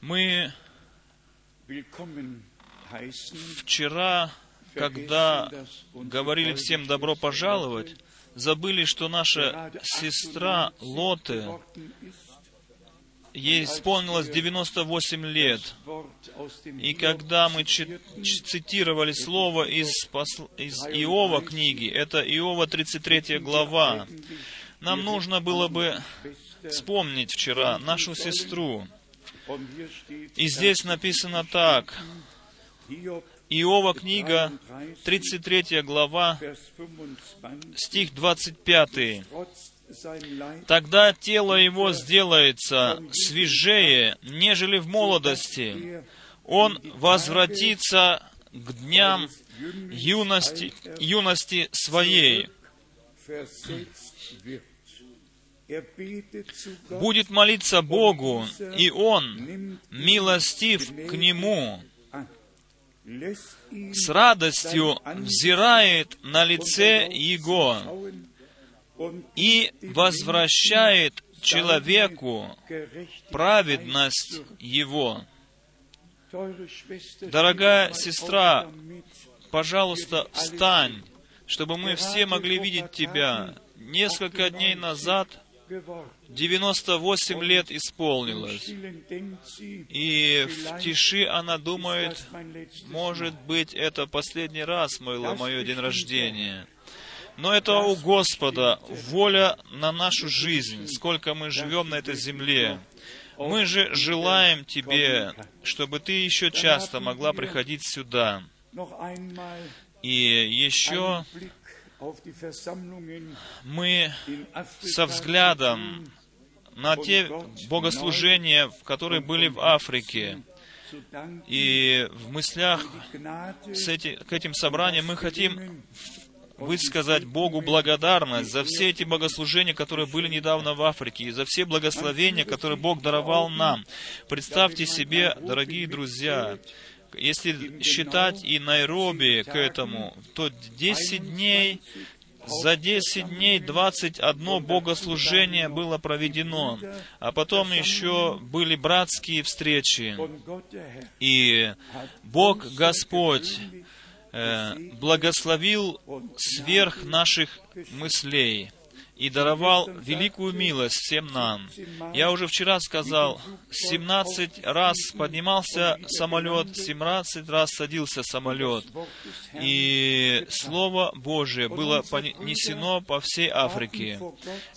Мы вчера, когда говорили всем добро пожаловать, забыли, что наша сестра Лоте, ей исполнилось 98 лет. И когда мы цитировали слово из, посл- из Иова книги, это Иова 33 глава, нам нужно было бы вспомнить вчера нашу сестру. И здесь написано так. Иова книга, 33 глава, Vers 25, стих 25. trotz sein Leib Тогда тело его сделается свежее, нежели в молодости. Он возвратится к дням юности, юности своей. Будет молиться Богу, и Он милостив к нему. С радостью взирает на лице Его и возвращает человеку праведность его. Дорогая сестра, Пожалуйста, встань, чтобы мы все могли видеть Тебя. Несколько дней назад. 98 лет исполнилось. И в тиши она думает, может быть, это последний раз было мое день рождения. Но это у Господа воля на нашу жизнь, сколько мы живем на этой земле. Мы же желаем Тебе, чтобы Ты еще часто могла приходить сюда. И еще мы со взглядом на те богослужения, которые были в Африке, и в мыслях с эти, к этим собраниям мы хотим высказать Богу благодарность за все эти богослужения, которые были недавно в Африке, и за все благословения, которые Бог даровал нам. Представьте себе, дорогие друзья, если считать и Найроби к этому, то 10 дней, за 10 дней 21 богослужение было проведено, а потом еще были братские встречи. И Бог Господь э, благословил сверх наших мыслей и даровал великую милость всем нам. Я уже вчера сказал, 17 раз поднимался самолет, 17 раз садился самолет. И Слово Божие было понесено по всей Африке.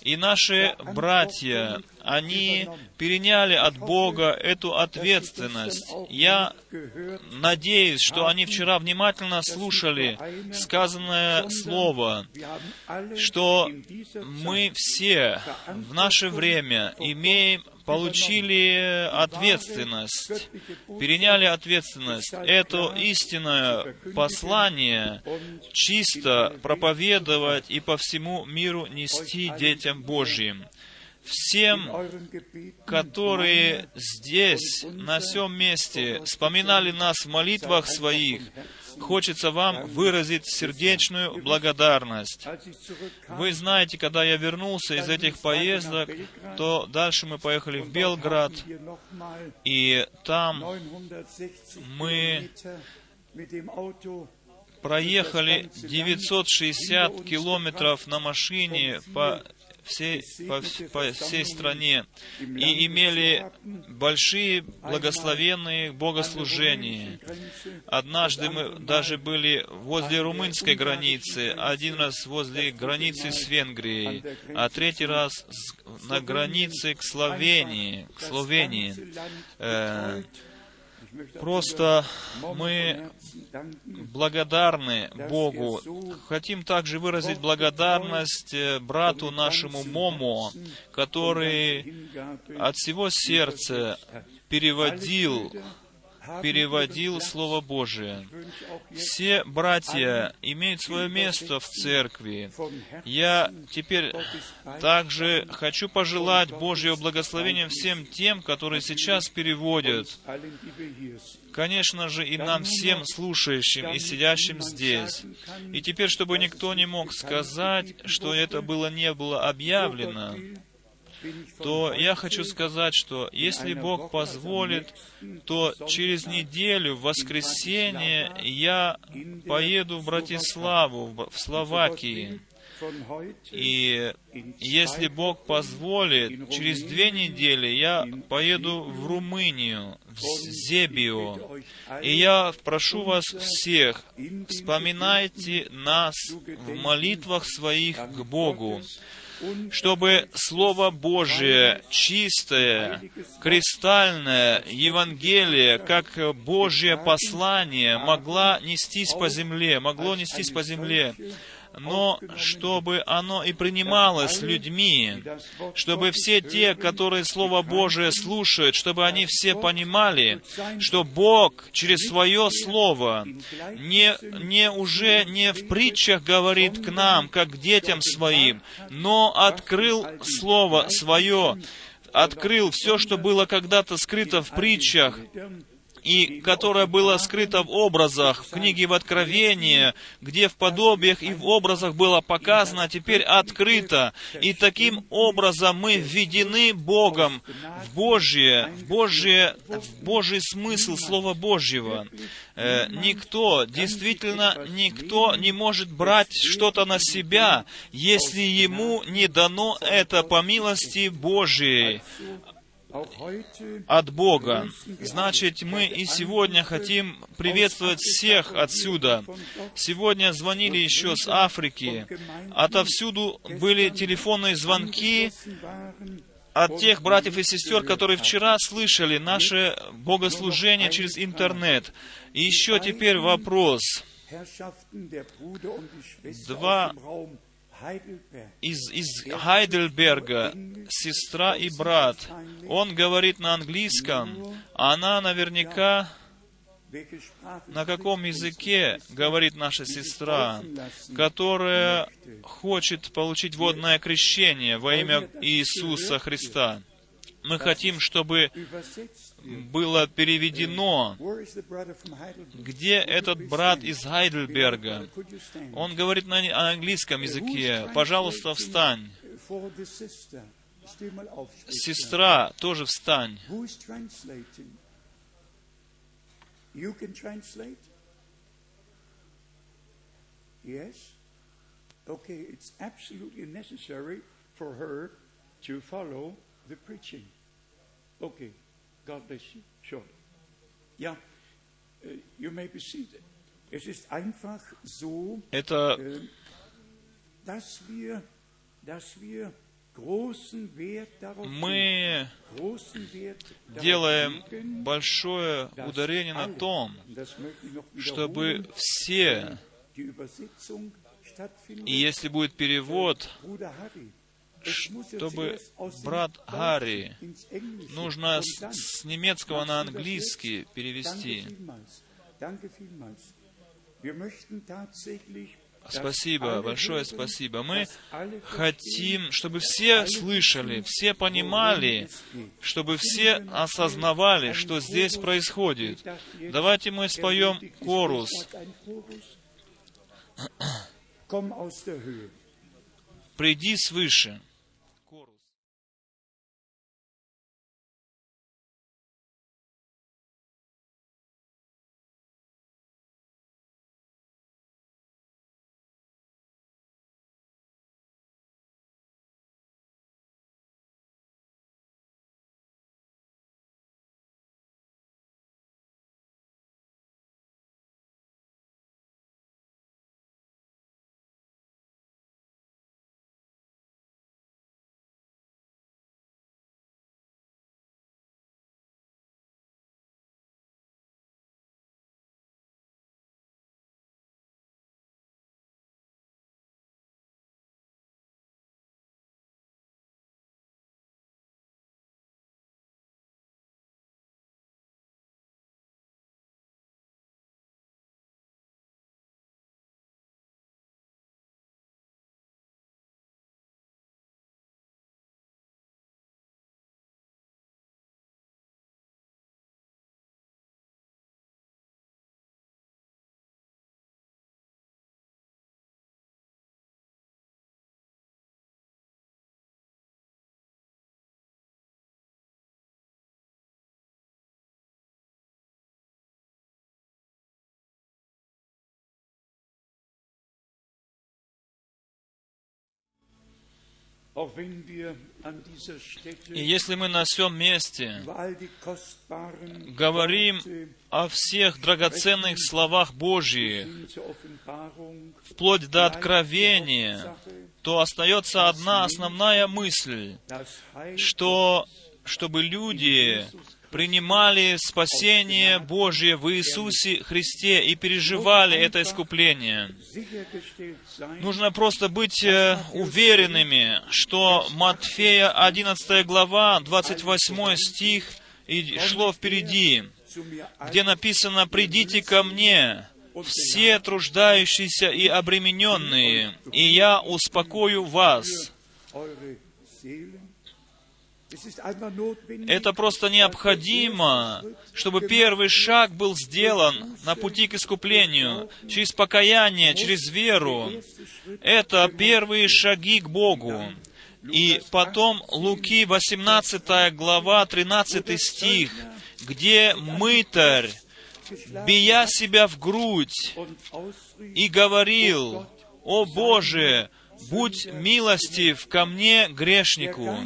И наши братья, они переняли от Бога эту ответственность. Я надеюсь, что они вчера внимательно слушали сказанное Слово, что мы все в наше время имеем получили ответственность, переняли ответственность, это истинное послание чисто проповедовать и по всему миру нести детям Божьим. Всем, которые здесь, на всем месте, вспоминали нас в молитвах своих, хочется вам выразить сердечную благодарность. Вы знаете, когда я вернулся из этих поездок, то дальше мы поехали в Белград, и там мы проехали 960 километров на машине по всей, по, по всей стране и имели большие благословенные богослужения. Однажды мы даже были возле румынской границы, один раз возле границы с Венгрией, а третий раз на границе к Словении, к Словении. Э, Просто мы благодарны Богу. Хотим также выразить благодарность брату нашему Момо, который от всего сердца переводил переводил Слово Божие. Все братья имеют свое место в церкви. Я теперь также хочу пожелать Божьего благословения всем тем, которые сейчас переводят. Конечно же, и нам всем слушающим и сидящим здесь. И теперь, чтобы никто не мог сказать, что это было не было объявлено, то я хочу сказать, что если Бог позволит, то через неделю, в воскресенье, я поеду в Братиславу, в Словакии. И если Бог позволит, через две недели я поеду в Румынию, в Зебио. И я прошу вас всех, вспоминайте нас в молитвах своих к Богу, чтобы Слово Божие, чистое, кристальное Евангелие, как Божье послание, могла нестись по земле, могло нестись по земле но чтобы оно и принималось людьми, чтобы все те, которые Слово Божие слушают, чтобы они все понимали, что Бог через Свое Слово не, не уже не в притчах говорит к нам, как к детям Своим, но открыл Слово Свое, открыл все, что было когда-то скрыто в притчах, и которое было скрыто в образах, в книге в Откровении, где в подобиях и в образах было показано, теперь открыто. И таким образом мы введены Богом в Божье, в Божье, в Божий смысл Слова Божьего. Э, никто, действительно, никто не может брать что-то на себя, если ему не дано это по милости Божией от Бога. Значит, мы и сегодня хотим приветствовать всех отсюда. Сегодня звонили еще с Африки. Отовсюду были телефонные звонки от тех братьев и сестер, которые вчера слышали наше богослужение через интернет. И еще теперь вопрос. Два из, из Хайдельберга, сестра и брат. Он говорит на английском, она наверняка на каком языке говорит наша сестра, которая хочет получить водное крещение во имя Иисуса Христа. Мы хотим, чтобы было переведено, где этот брат из Хайдельберга. Он говорит на английском языке. Пожалуйста, встань. Сестра, тоже встань. Okay. God bless you. Sure. Ja, you may be seated. Es ist einfach so, Это... dass wir, dass wir мы делаем большое ударение на том, чтобы все, и если будет перевод, чтобы брат Гарри, нужно с, с немецкого на английский перевести. Спасибо, большое спасибо. Мы хотим, чтобы все слышали, все понимали, чтобы все осознавали, что здесь происходит. Давайте мы споем корус. Приди свыше. И если мы на всем месте говорим о всех драгоценных словах Божьих, вплоть до откровения, то остается одна основная мысль, что чтобы люди принимали спасение Божье в Иисусе Христе и переживали это искупление. Нужно просто быть э, уверенными, что Матфея 11 глава, 28 стих и шло впереди, где написано «Придите ко мне, все труждающиеся и обремененные, и я успокою вас». eure Seelen. Es ist einfach notwendig, Это просто необходимо, чтобы первый шаг был сделан на пути к искуплению, через покаяние, через веру. Это первые шаги к Богу. И потом Луки 18 глава, 13 стих, где мытарь, бия себя в грудь, и говорил, «О Боже, будь милостив ко мне, грешнику».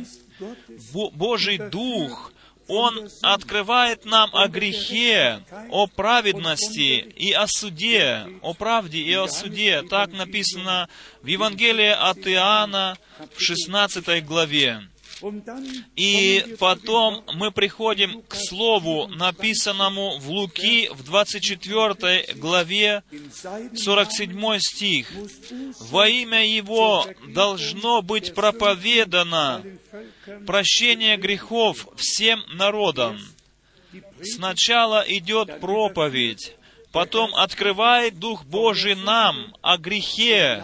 Божий Дух, Он открывает нам о грехе, о праведности и о суде, о правде и о суде. Так написано в Евангелии от Иоанна в 16 главе. И потом мы приходим к слову, написанному в Луки в 24 главе, dem Seiden 47 стих. «Во имя Его должно быть проповедано прощение грехов всем народам. Сначала идет проповедь, потом открывает Дух Божий нам о грехе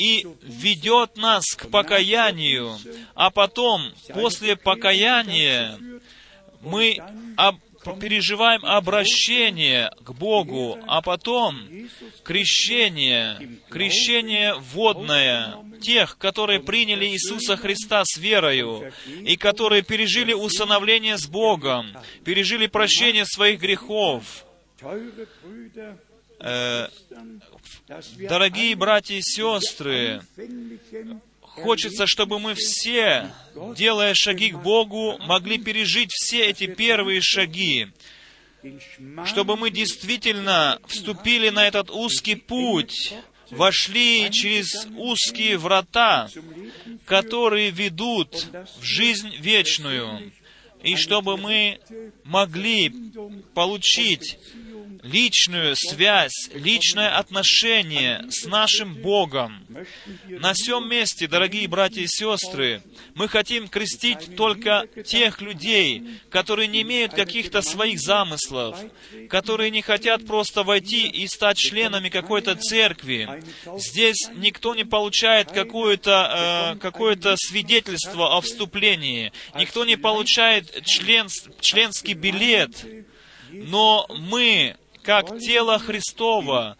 и ведет нас к покаянию, а потом, после покаяния, мы об- переживаем обращение к Богу, а потом крещение, крещение водное тех, которые приняли Иисуса Христа с верою и которые пережили усыновление с Богом, пережили прощение своих грехов. Э, дорогие братья и сестры, Хочется, чтобы мы все, делая шаги к Богу, могли пережить все эти первые шаги, чтобы мы действительно вступили на этот узкий путь, вошли через узкие врата, которые ведут в жизнь вечную, и чтобы мы могли получить личную связь, личное отношение с нашим Богом. На всем месте, дорогие братья и сестры, мы хотим крестить только тех людей, которые не имеют каких-то своих замыслов, которые не хотят просто войти и стать членами какой-то церкви. Здесь никто не получает какое-то, э, какое-то свидетельство о вступлении, никто не получает член, членский билет, но мы, как тело Христово,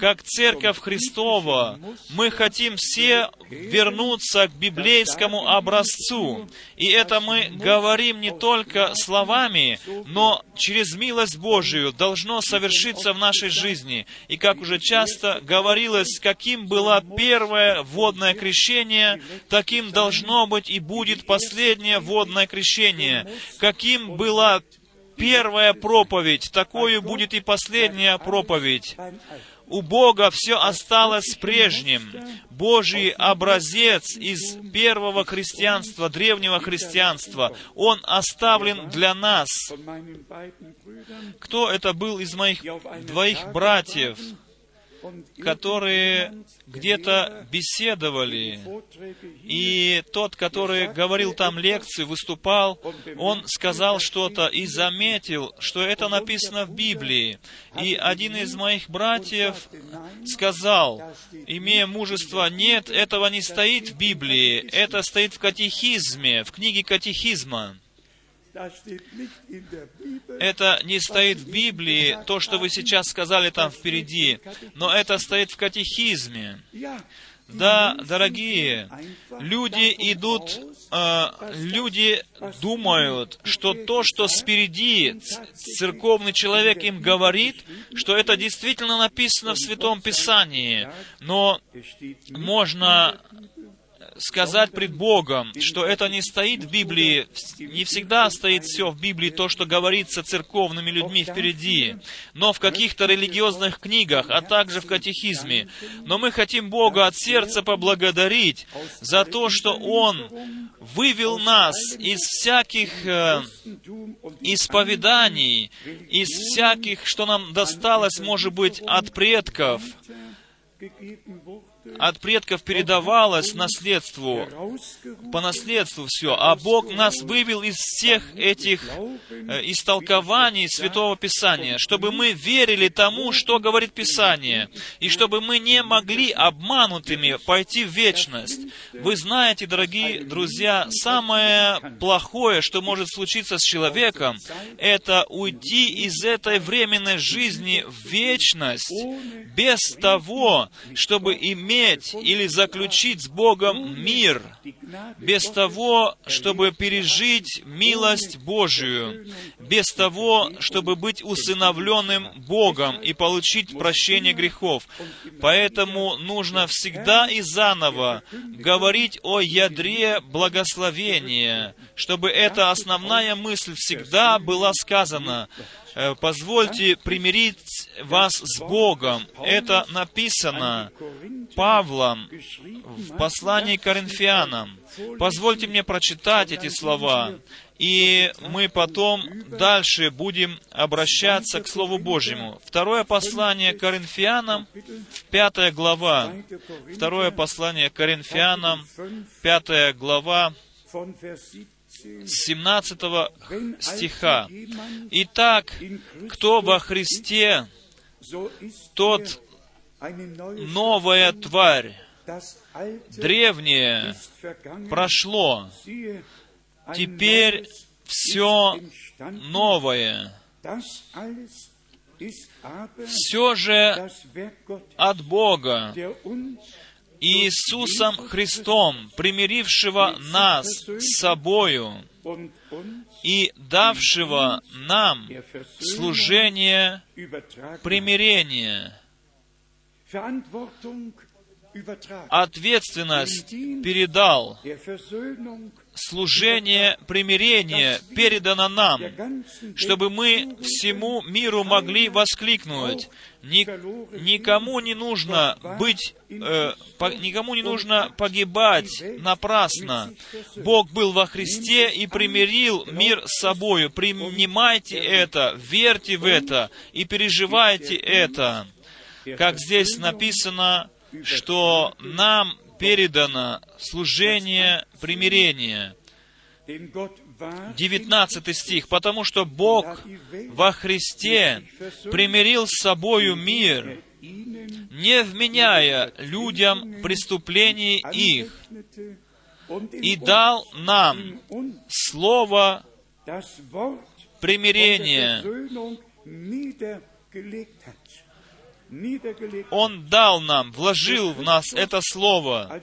как церковь Христова, мы хотим все вернуться к библейскому образцу. И это мы говорим не только словами, но через милость Божию должно совершиться в нашей жизни. И как уже часто говорилось, каким было первое водное крещение, таким должно быть и будет последнее водное крещение. Каким было первая проповедь, такую будет и последняя проповедь. У Бога все осталось прежним. Божий образец из первого христианства, древнего христианства, Он оставлен для нас. Кто это был из моих двоих братьев, которые где-то беседовали, и тот, который говорил там лекции, выступал, он сказал что-то и заметил, что это написано в Библии. И один из моих братьев сказал, имея мужество, нет, этого не стоит в Библии, это стоит в катехизме, в книге катехизма. Это не стоит в Библии, то, что вы сейчас сказали там впереди, но это стоит в катехизме. Да, дорогие, люди идут, э, люди думают, что то, что спереди церковный человек им говорит, что это действительно написано в Святом Писании. Но можно сказать пред Богом, что это не стоит в Библии, не всегда стоит все в Библии, то, что говорится церковными людьми впереди, но в каких-то религиозных книгах, а также в катехизме. Но мы хотим Бога от сердца поблагодарить за то, что Он вывел нас из всяких э, исповеданий, из всяких, что нам досталось, может быть, от предков, от предков передавалось наследству, по наследству все, а Бог нас вывел из всех этих э, истолкований Святого Писания, чтобы мы верили тому, что говорит Писание, и чтобы мы не могли обманутыми пойти в вечность. Вы знаете, дорогие друзья, самое плохое, что может случиться с человеком, это уйти из этой временной жизни в вечность без того, чтобы иметь иметь или заключить с Богом мир, без того, чтобы пережить милость Божию, без того, чтобы быть усыновленным Богом и получить прощение грехов. Поэтому нужно всегда и заново говорить о ядре благословения, чтобы эта основная мысль всегда была сказана. Э, позвольте примирить вас с Богом. Это написано Павлом в послании к Коринфянам. Позвольте мне прочитать эти слова, и мы потом дальше будем обращаться к Слову Божьему. Второе послание к Коринфянам, пятая глава. Второе послание к Коринфянам, пятая глава, 17 стиха. «Итак, кто во Христе, тот новая тварь, древнее прошло, теперь все новое. Все же от Бога, Иисусом Христом, примирившего нас с собою и давшего нам служение примирения. Ответственность передал служение примирения передано нам, чтобы мы всему миру могли воскликнуть. Ни, никому не нужно быть, э, по, никому не нужно погибать напрасно. Бог был во Христе и примирил мир с собою. Принимайте это, верьте в это и переживайте это. Как здесь написано, что нам передано служение примирения. 19 стих. «Потому что Бог во Христе примирил с собою мир, не вменяя людям преступлений их, и дал нам слово примирения, он дал нам, вложил в нас это слово.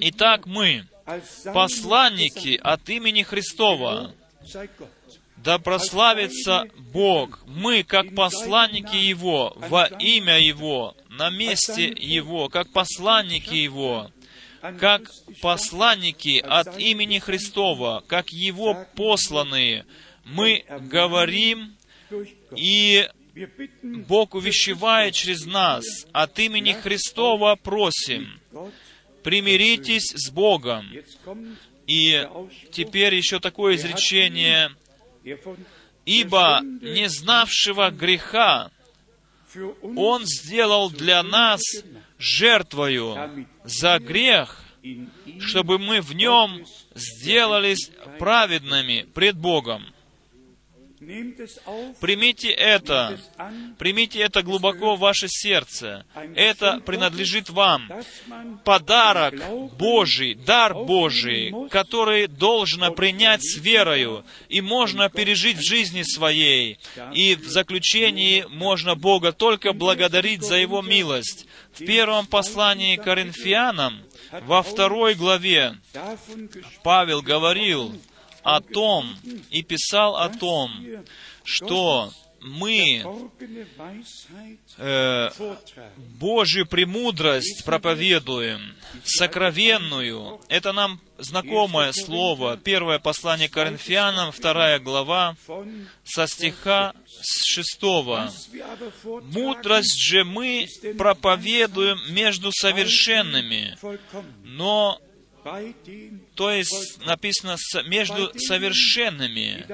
Итак, мы, посланники от имени Христова, да прославится Бог. Мы, как посланники Его, во имя Его, на месте Его, как посланники Его, как посланники от имени Христова, как Его посланные, мы говорим и Бог увещевает через нас, от имени Христова просим, примиритесь с Богом. И теперь еще такое изречение, ибо не знавшего греха Он сделал для нас жертвою за грех, чтобы мы в нем сделались праведными пред Богом. Примите это, примите это глубоко в ваше сердце. Это принадлежит вам. Подарок Божий, дар Божий, который должно принять с верою, и можно пережить в жизни своей. И в заключении можно Бога только благодарить за Его милость. В первом послании Коринфянам, во второй главе, Павел говорил, о том и писал о том, что мы э. Божью премудрость проповедуем, сокровенную. Это нам знакомое слово. Первое послание Коринфянам, вторая глава, со стиха с шестого. Мудрость же мы проповедуем между совершенными, но, то есть написано «с- между совершенными,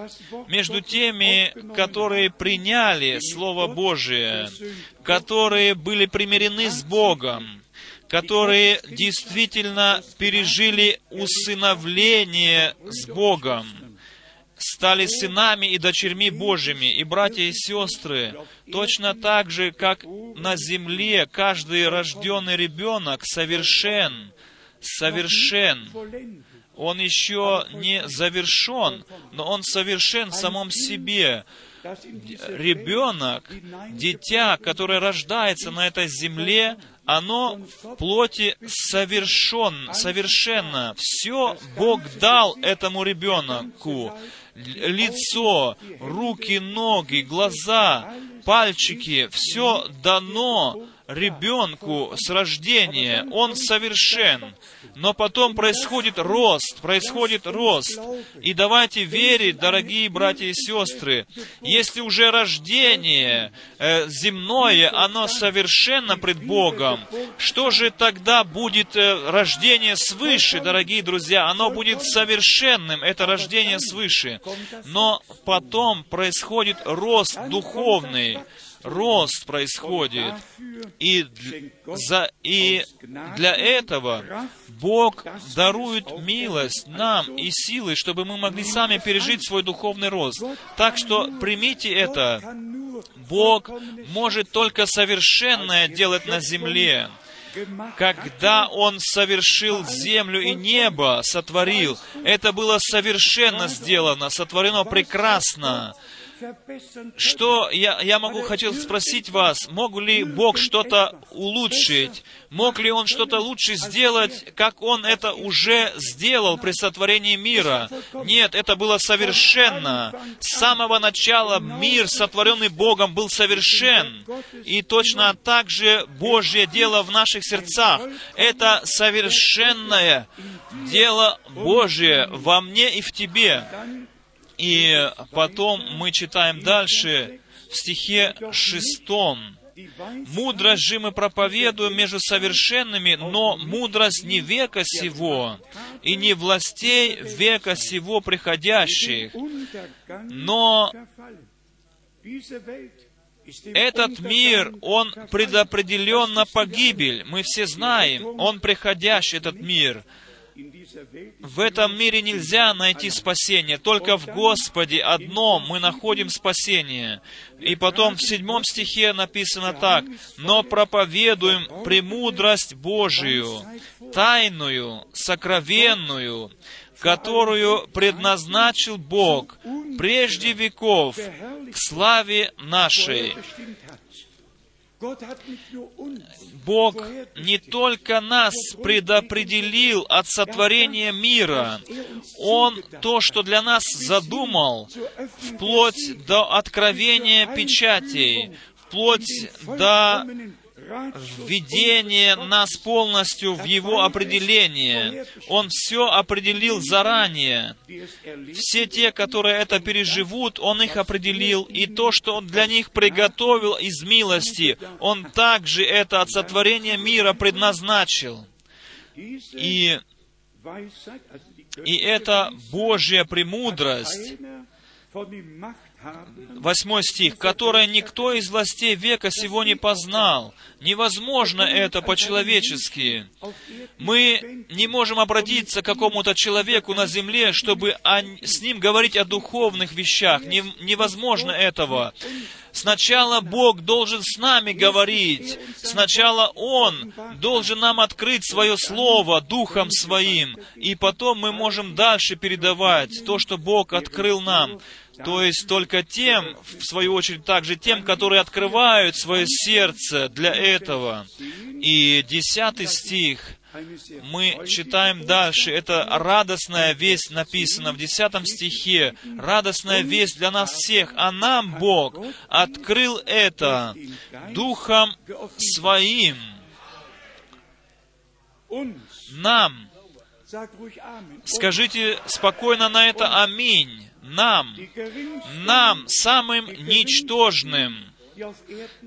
между теми, которые приняли Слово Божие, которые были примирены с Богом, которые действительно пережили усыновление с Богом, стали сынами и дочерьми Божьими, и братья и сестры, точно так же, как на земле каждый рожденный ребенок совершен, совершен. Он еще не завершен, но он совершен в самом себе. Ребенок, дитя, которое рождается на этой земле, оно в плоти совершен, совершенно. Все Бог дал этому ребенку. Лицо, руки, ноги, глаза, пальчики, все дано ребенку с рождения. Он совершен. Но потом происходит рост, происходит рост. И давайте верить, дорогие братья и сестры, если уже рождение э, земное, оно совершенно пред Богом, что же тогда будет э, рождение свыше, дорогие друзья? Оно будет совершенным, это рождение свыше. Но потом происходит рост духовный, рост происходит. И, за, и для этого Бог дарует милость нам и силы, чтобы мы могли сами пережить свой духовный рост. Так что примите это. Бог может только совершенное делать на земле. Когда Он совершил землю и небо, сотворил, это было совершенно сделано, сотворено прекрасно. Что я, я могу, хотел спросить вас, мог ли Бог что-то улучшить? Мог ли Он что-то лучше сделать, как Он это уже сделал при сотворении мира? Нет, это было совершенно. С самого начала мир, сотворенный Богом, был совершен. И точно так же Божье дело в наших сердцах. Это совершенное дело Божье во мне и в тебе. И потом мы читаем дальше в стихе шестом. «Мудрость же мы проповедуем между совершенными, но мудрость не века сего, и не властей века сего приходящих, но этот мир, он предопределен на погибель. Мы все знаем, он приходящий, этот мир. В этом мире нельзя найти спасение. Только в Господе одном мы находим спасение. И потом в седьмом стихе написано так. «Но проповедуем премудрость Божию, тайную, сокровенную, которую предназначил Бог прежде веков к славе нашей». Бог не только нас предопределил от сотворения мира, Он то, что для нас задумал, вплоть до откровения печатей, вплоть до введения нас полностью в Его определение. Он все определил заранее. Все те, которые это переживут, Он их определил, и то, что Он для них приготовил из милости, Он также это от сотворения мира предназначил. И, и это Божья премудрость, восьмой стих, которое никто из властей века сего не познал. Невозможно это по-человечески. Мы не можем обратиться к какому-то человеку на земле, чтобы о- с ним говорить о духовных вещах. Не- невозможно этого. Сначала Бог должен с нами говорить. Сначала Он должен нам открыть свое Слово Духом Своим. И потом мы можем дальше передавать то, что Бог открыл нам. То есть только тем, в свою очередь, также тем, которые открывают свое сердце для этого. И десятый стих мы читаем дальше, это радостная весть написана в 10 стихе, радостная весть для нас всех, а нам Бог открыл это Духом Своим. Нам, скажите спокойно на это «Аминь», нам, нам, самым ничтожным,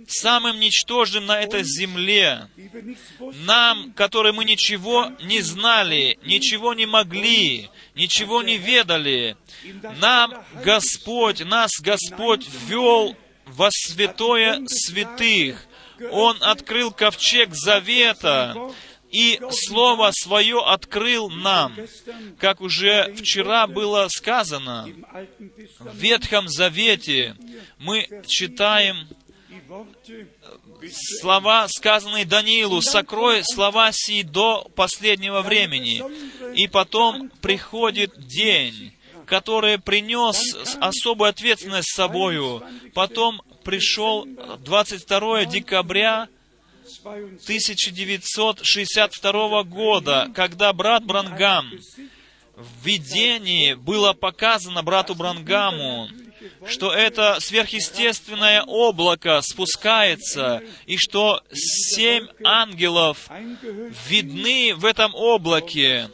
самым ничтожным на этой земле, нам, которые мы ничего не знали, ничего не могли, ничего не ведали, нам Господь, нас Господь ввел во святое святых. Он открыл ковчег завета, и Слово Свое открыл нам, как уже вчера было сказано, в Ветхом Завете мы читаем слова, сказанные Даниилу, «Сокрой слова сии до последнего времени». И потом приходит день, который принес особую ответственность с собою. Потом пришел 22 декабря 1962 года, когда брат Брангам в видении было показано брату Брангаму, что это сверхъестественное облако спускается, и что семь ангелов видны в этом облаке,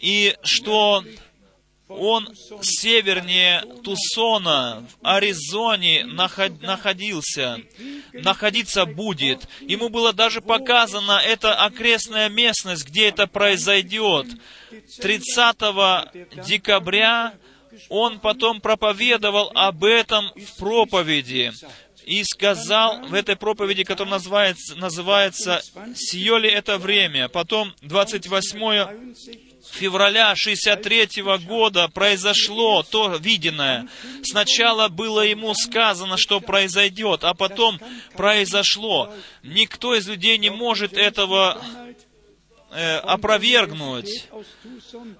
и что он севернее Тусона, в Аризоне наход, находился, находиться будет. Ему было даже показано эта окрестная местность, где это произойдет. 30 декабря он потом проповедовал об этом в проповеди и сказал в этой проповеди, которая называется, называется «Сие ли это время?». Потом 28 февраля 63 года произошло то виденное. Сначала было ему сказано, что произойдет, а потом произошло. Никто из людей не может этого э, опровергнуть.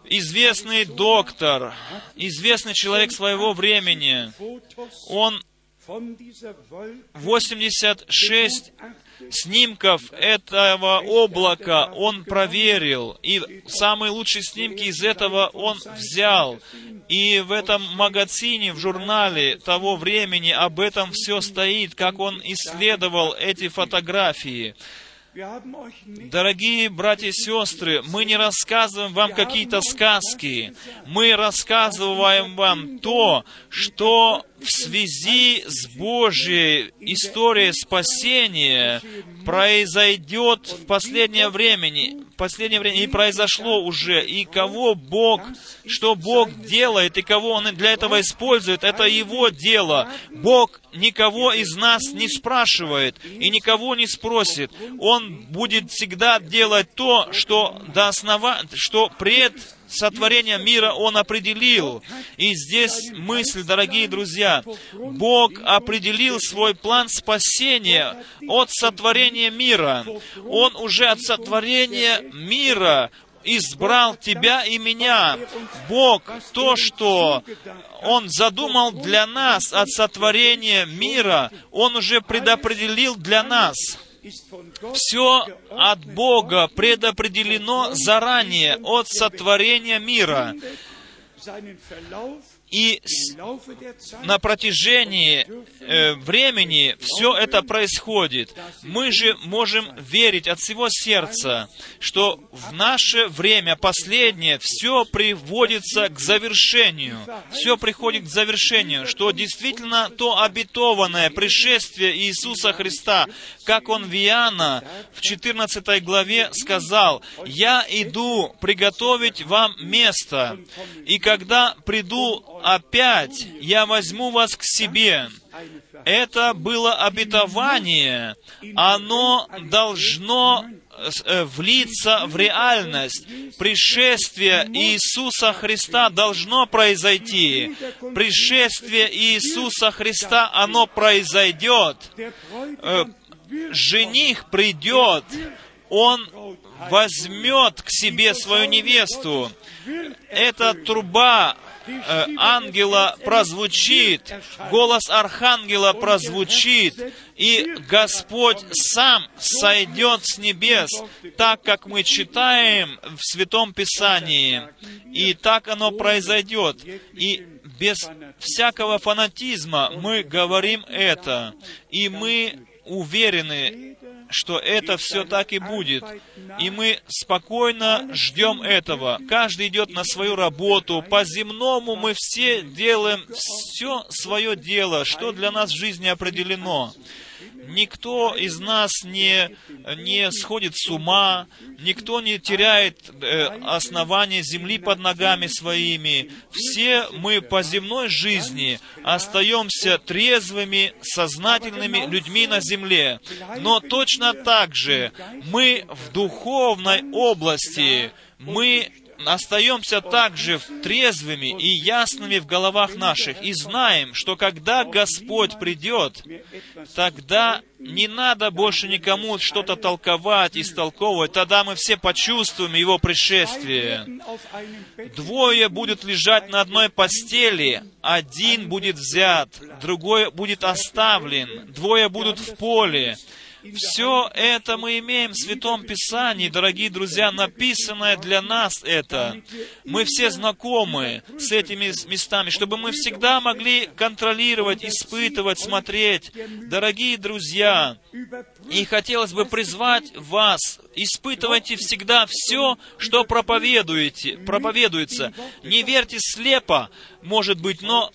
Известный доктор, известный человек своего времени, он 86 снимков этого облака он проверил, и самые лучшие снимки из этого он взял. И в этом магазине, в журнале того времени об этом все стоит, как он исследовал эти фотографии. Дорогие братья и сестры, мы не рассказываем вам какие-то сказки. Мы рассказываем вам то, что в связи с Божьей историей спасения произойдет в последнее время, последнее время и произошло уже, и кого Бог, что Бог делает, и кого Он для этого использует, это Его дело. Бог никого из нас не спрашивает и никого не спросит. Он будет всегда делать то, что до основа... что пред сотворения мира Он определил. И здесь мысль, дорогие друзья, Бог определил свой план спасения от сотворения мира. Он уже от сотворения мира избрал тебя и меня. Бог, то, что Он задумал для нас от сотворения мира, Он уже предопределил для нас. Все от Бога предопределено заранее, от сотворения мира. И на протяжении э, времени все это происходит. Мы же можем верить от всего сердца, что в наше время последнее все приводится к завершению. Все приходит к завершению, что действительно то обетованное пришествие Иисуса Христа, как Он в Иоанна в 14 главе сказал, «Я иду приготовить вам место, и когда приду опять я возьму вас к себе. Это было обетование. Оно должно э, влиться в реальность. Пришествие Иисуса Христа должно произойти. Пришествие Иисуса Христа, оно произойдет. Э, жених придет, он возьмет к себе свою невесту. Эта труба э, ангела прозвучит, голос архангела прозвучит, и Господь сам сойдет с небес, так как мы читаем в Святом Писании. И так оно произойдет. И без всякого фанатизма мы говорим это. И мы уверены, что это все так и будет. И мы спокойно ждем этого. Каждый идет на свою работу. По-земному мы все делаем все свое дело, что для нас в жизни определено. Никто из нас не, не сходит с ума, никто не теряет э, основания земли под ногами своими. Все мы по земной жизни остаемся трезвыми, сознательными людьми на земле. Но точно так же мы в духовной области, мы остаемся также трезвыми и ясными в головах наших и знаем, что когда Господь придет, тогда не надо больше никому что-то толковать, истолковывать, тогда мы все почувствуем Его пришествие. Двое будут лежать на одной постели, один будет взят, другой будет оставлен, двое будут в поле, все это мы имеем в Святом Писании, дорогие друзья, написанное для нас это. Мы все знакомы с этими местами, чтобы мы всегда могли контролировать, испытывать, смотреть. Дорогие друзья, и хотелось бы призвать вас, испытывайте всегда все, что проповедуете, проповедуется. Не верьте слепо, может быть, но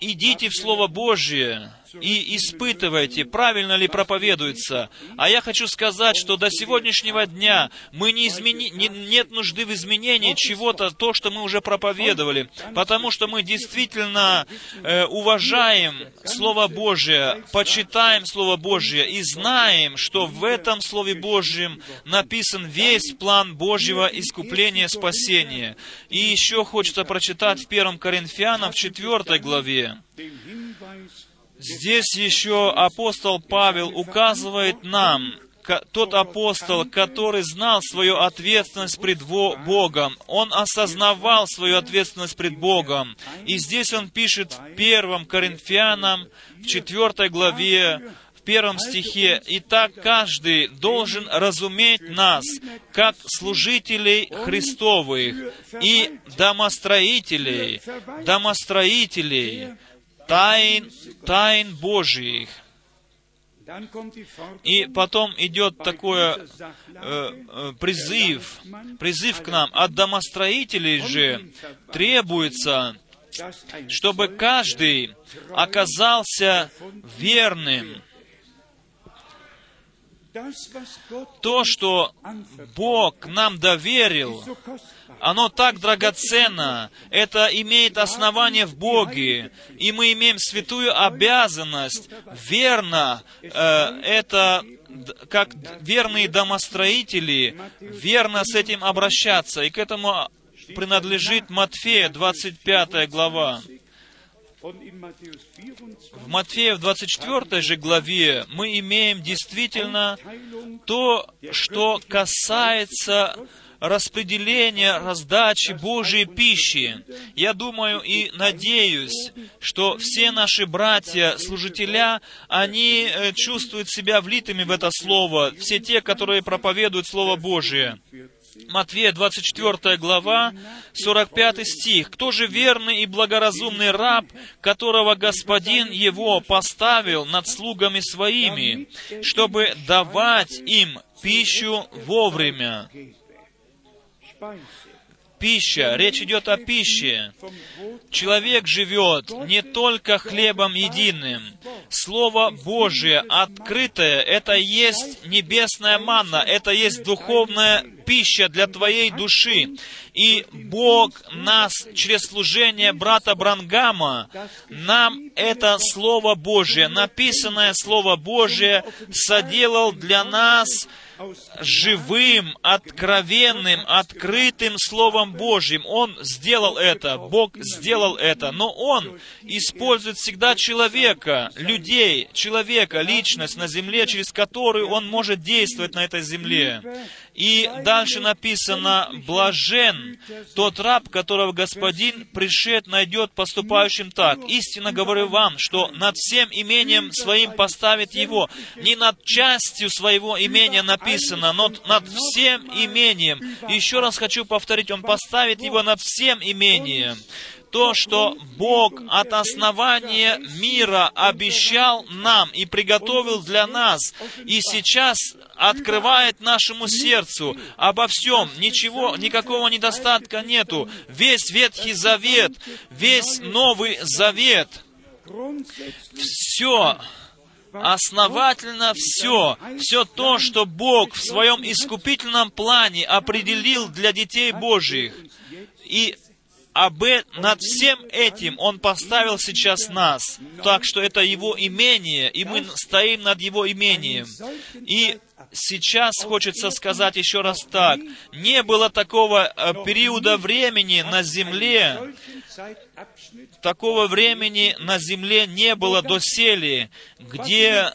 идите в Слово Божье и испытывайте, правильно ли проповедуется. А я хочу сказать, что до сегодняшнего дня мы не измени... не, нет нужды в изменении чего-то, то, что мы уже проповедовали, потому что мы действительно э, уважаем Слово Божие, почитаем Слово Божие и знаем, что в этом Слове Божьем написан весь план Божьего искупления, спасения. И еще хочется прочитать в 1 Коринфянам, в 4 главе. Здесь еще апостол Павел указывает нам, тот апостол, который знал свою ответственность пред Богом, он осознавал свою ответственность пред Богом. И здесь он пишет в первом Коринфянам, в четвертой главе, в первом стихе, «Итак, каждый должен разуметь нас, как служителей Христовых и домостроителей, домостроителей, тайн, тайн Божьих. И потом идет такой э, э, призыв, призыв к нам. От домостроителей же требуется, чтобы каждый оказался верным. То, что Бог нам доверил, оно так драгоценно, это имеет основание в Боге, и мы имеем святую обязанность верно э, это как верные домостроители, верно с этим обращаться. И к этому принадлежит Матфея, 25 глава. В Матфея в 24 же главе мы имеем действительно то, что касается распределения, раздачи Божьей пищи. Я думаю и надеюсь, что все наши братья, служителя, они э, чувствуют себя влитыми в это Слово, все те, которые проповедуют Слово Божие. Матфея 24 глава, 45 стих. «Кто же верный и благоразумный раб, которого Господин его поставил над слугами своими, чтобы давать им пищу вовремя?» Пища, речь идет о пище. Человек живет не только хлебом единым. Слово Божие открытое, это есть небесная манна, это есть духовная пища для твоей души. И Бог нас через служение брата Брангама, нам это Слово Божие, написанное Слово Божие, соделал для нас живым, откровенным, открытым Словом Божьим. Он сделал это, Бог сделал это, но Он использует всегда человека, людей, человека, личность на земле, через которую Он может действовать на этой земле. И дальше написано, «Блажен тот раб, которого Господин пришед найдет поступающим так. Истинно говорю вам, что над всем имением своим поставит его. Не над частью своего имения написано, но над всем имением. Еще раз хочу повторить, он поставит его над всем имением то, что Бог от основания мира обещал нам и приготовил для нас, и сейчас открывает нашему сердцу обо всем. Ничего, никакого недостатка нету. Весь Ветхий Завет, весь Новый Завет, все основательно все, все то, что Бог в своем искупительном плане определил для детей Божьих. И об, над всем этим Он поставил сейчас нас. Так что это Его имение, и мы стоим над Его имением. И сейчас хочется сказать еще раз так. Не было такого э, периода времени на земле, такого времени на земле не было доселе, где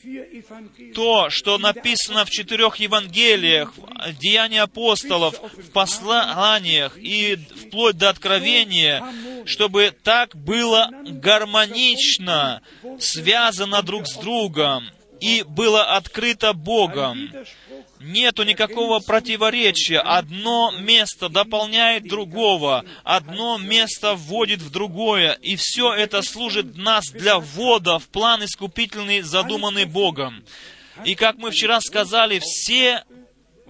то, что написано в четырех Евангелиях, в Деянии апостолов, в посланиях и вплоть до откровения, чтобы так было гармонично связано друг с другом и было открыто Богом нету никакого противоречия. Одно место дополняет другого, одно место вводит в другое, и все это служит нас для ввода в план искупительный, задуманный Богом. И как мы вчера сказали, все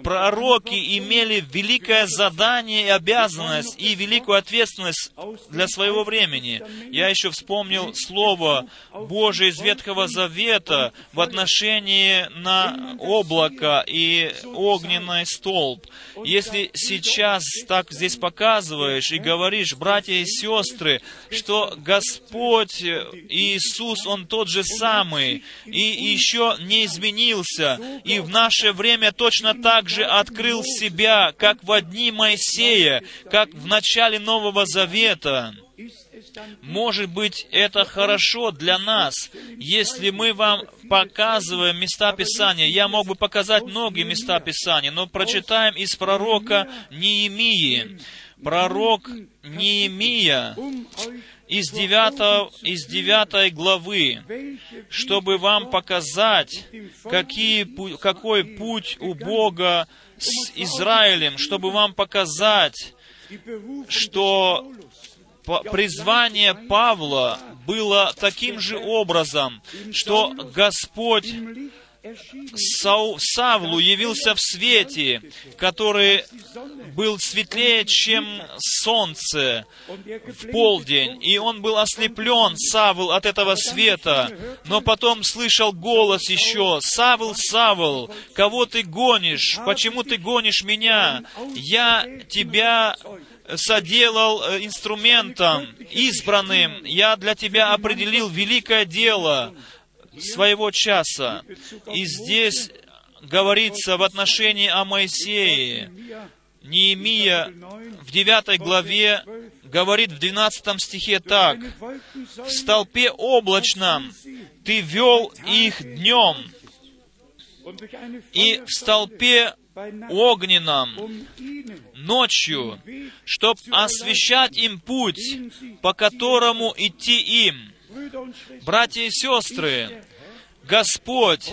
пророки имели великое задание и обязанность и великую ответственность для своего времени. Я еще вспомнил слово Божие из Ветхого Завета в отношении на облако и огненный столб. Если сейчас так здесь показываешь и говоришь, братья и сестры, что Господь Иисус, Он тот же самый, и еще не изменился, и в наше время точно так также открыл себя, как в одни Моисея, как в начале Нового Завета. Может быть, это хорошо для нас, если мы вам показываем места Писания. Я мог бы показать многие места Писания, но прочитаем из пророка Неемии. Пророк Неемия из 9, из 9 главы, чтобы вам показать, какие, какой путь у Бога с Израилем, чтобы вам показать, что призвание Павла было таким же образом, что Господь Сау, Савлу явился в свете, который был светлее, чем солнце в полдень, и он был ослеплен, Савл, от этого света, но потом слышал голос еще, «Савл, Савл, кого ты гонишь? Почему ты гонишь меня? Я тебя соделал э, инструментом, избранным. Я для тебя определил великое дело своего часа. И здесь говорится в отношении о Моисее. Неемия в 9 главе говорит в 12 стихе так. «В столпе облачном ты вел их днем, и в столпе огненном ночью, чтоб освещать им путь, по которому идти им. Братья и сестры, Господь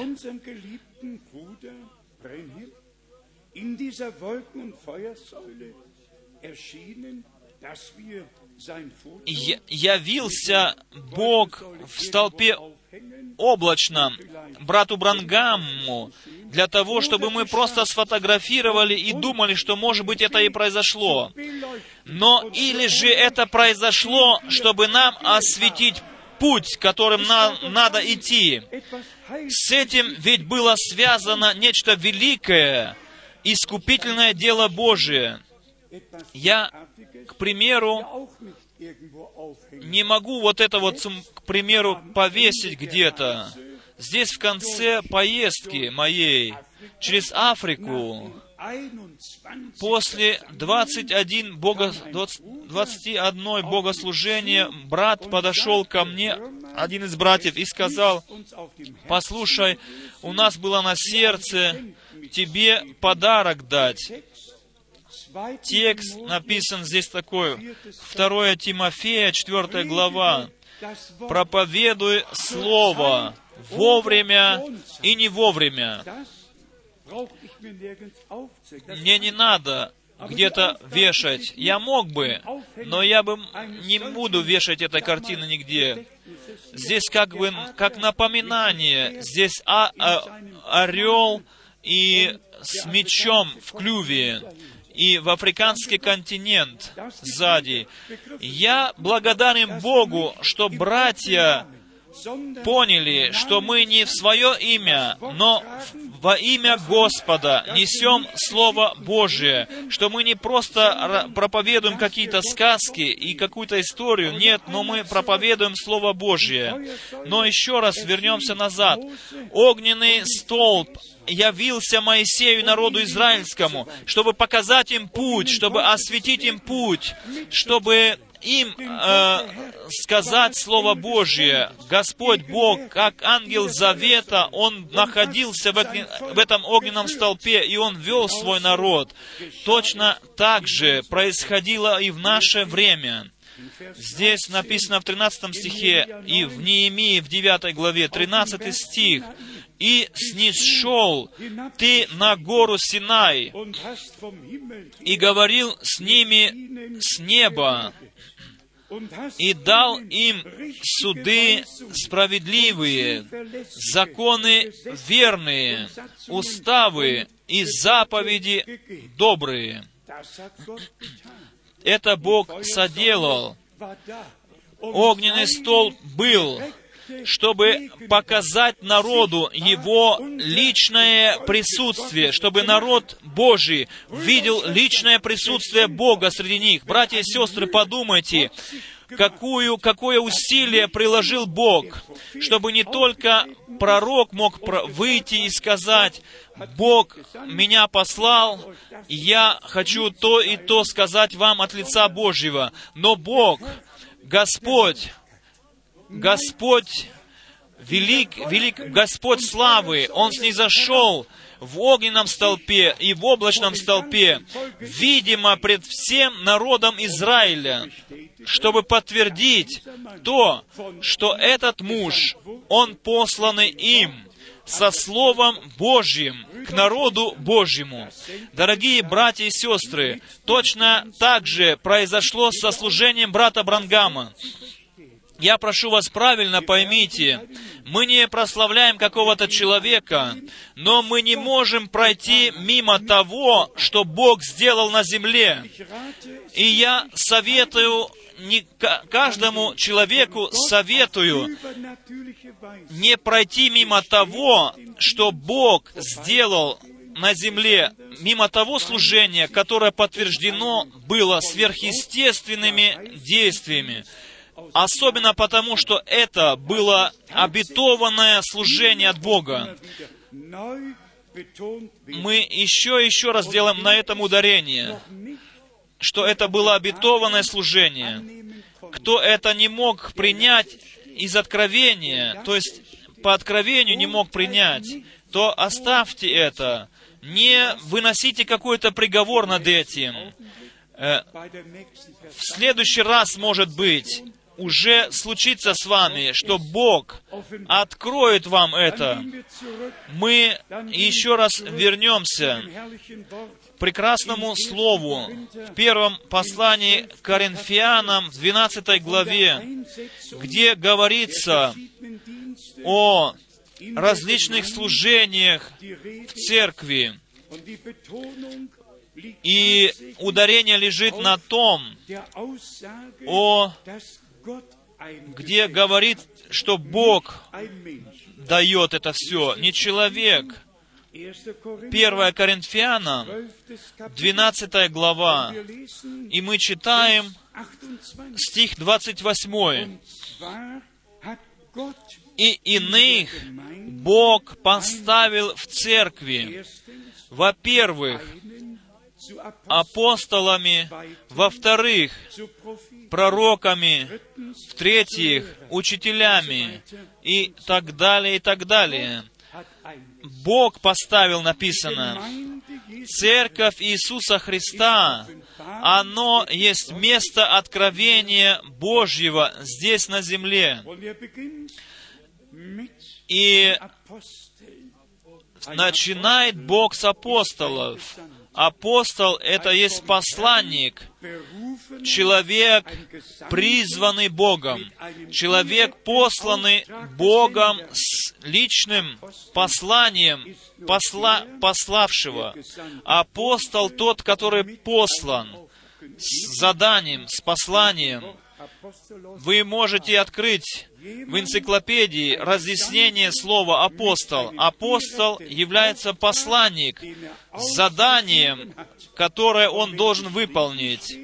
явился Бог в столпе облачном брату Брангамму для того, чтобы мы просто сфотографировали и думали, что, может быть, это и произошло. Но или же это произошло, чтобы нам осветить путь, которым нам надо идти. С этим ведь было связано нечто великое, искупительное дело Божие. Я, к примеру, не могу вот это вот, к примеру, повесить где-то. Здесь в конце поездки моей через Африку, 21 после 21 бого, 21 богослужения, брат подошел ко мне, один из братьев, и сказал, послушай, у нас было на сердце тебе подарок дать. Текст написан здесь такой, 2 Тимофея, 4 глава. Проповедуй Слово вовремя и не вовремя. Мне не надо где-то вешать. Я мог бы, но я бы не буду вешать этой картины нигде. Здесь как бы как напоминание. Здесь а, а- орел и с мечом в клюве и в африканский континент сзади. Я благодарен Богу, что братья поняли, что мы не в свое имя, но во имя Господа несем Слово Божие, что мы не просто проповедуем какие-то сказки и какую-то историю, нет, но мы проповедуем Слово Божье. Но еще раз вернемся назад. Огненный столб явился Моисею народу израильскому, чтобы показать им путь, чтобы осветить им путь, чтобы им э, сказать Слово Божье. Господь Бог, как ангел завета, Он находился в, огне- в этом огненном столпе, и Он вел свой народ. Точно так же происходило и в наше время. Здесь написано в 13 стихе и в Неемии в 9 главе, 13 стих. «И снисшел ты на гору Синай, и говорил с ними с неба, и дал им суды справедливые, законы верные, уставы и заповеди добрые. Это Бог соделал. Огненный столб был, чтобы показать народу Его личное присутствие, чтобы народ Божий видел личное присутствие Бога среди них. Братья и сестры, подумайте, какую, какое усилие приложил Бог, чтобы не только пророк мог выйти и сказать, Бог меня послал, и я хочу то и то сказать вам от лица Божьего. Но Бог, Господь, Господь велик, велик Господь славы, Он снизошел в огненном столпе и в облачном столпе, видимо, пред всем народом Израиля, чтобы подтвердить то, что этот муж, он посланный им, со Словом Божьим к народу Божьему. Дорогие братья и сестры, точно так же произошло со служением брата Брангама. Я прошу вас, правильно поймите, мы не прославляем какого-то человека, но мы не можем пройти мимо того, что Бог сделал на земле. И я советую, не ка- каждому человеку советую не пройти мимо того, что Бог сделал на земле, мимо того служения, которое подтверждено было сверхъестественными действиями. Особенно потому, что это было обетованное служение от Бога. Мы еще и еще раз делаем на этом ударение, что это было обетованное служение. Кто это не мог принять из откровения, то есть по откровению не мог принять, то оставьте это. Не выносите какой-то приговор над этим. Э, В следующий раз, может быть, уже случится с вами, что Бог откроет вам это. Мы еще раз вернемся к прекрасному слову в первом послании к Коринфянам в 12 главе, где говорится о различных служениях в церкви. И ударение лежит на том, о, где говорит, что Бог дает это все, не человек. 1. Korinther, 1 Коринфянам, 12. Kapitel. 12 глава, и мы читаем 28. стих 28. Und zwar hat Gott «И иных Бог поставил в церкви, во-первых, апостолами, во-вторых, пророками, в-третьих, учителями и так далее, и так далее. Бог поставил, написано, Церковь Иисуса Христа, оно есть место откровения Божьего здесь на земле. И начинает Бог с апостолов. Апостол — это есть посланник, человек, призванный Богом, человек, посланный Богом с личным посланием посла, пославшего. Апостол тот, который послан с заданием, с посланием. Вы можете открыть в энциклопедии разъяснение слова «апостол». Апостол является посланник с заданием, которое он должен выполнить.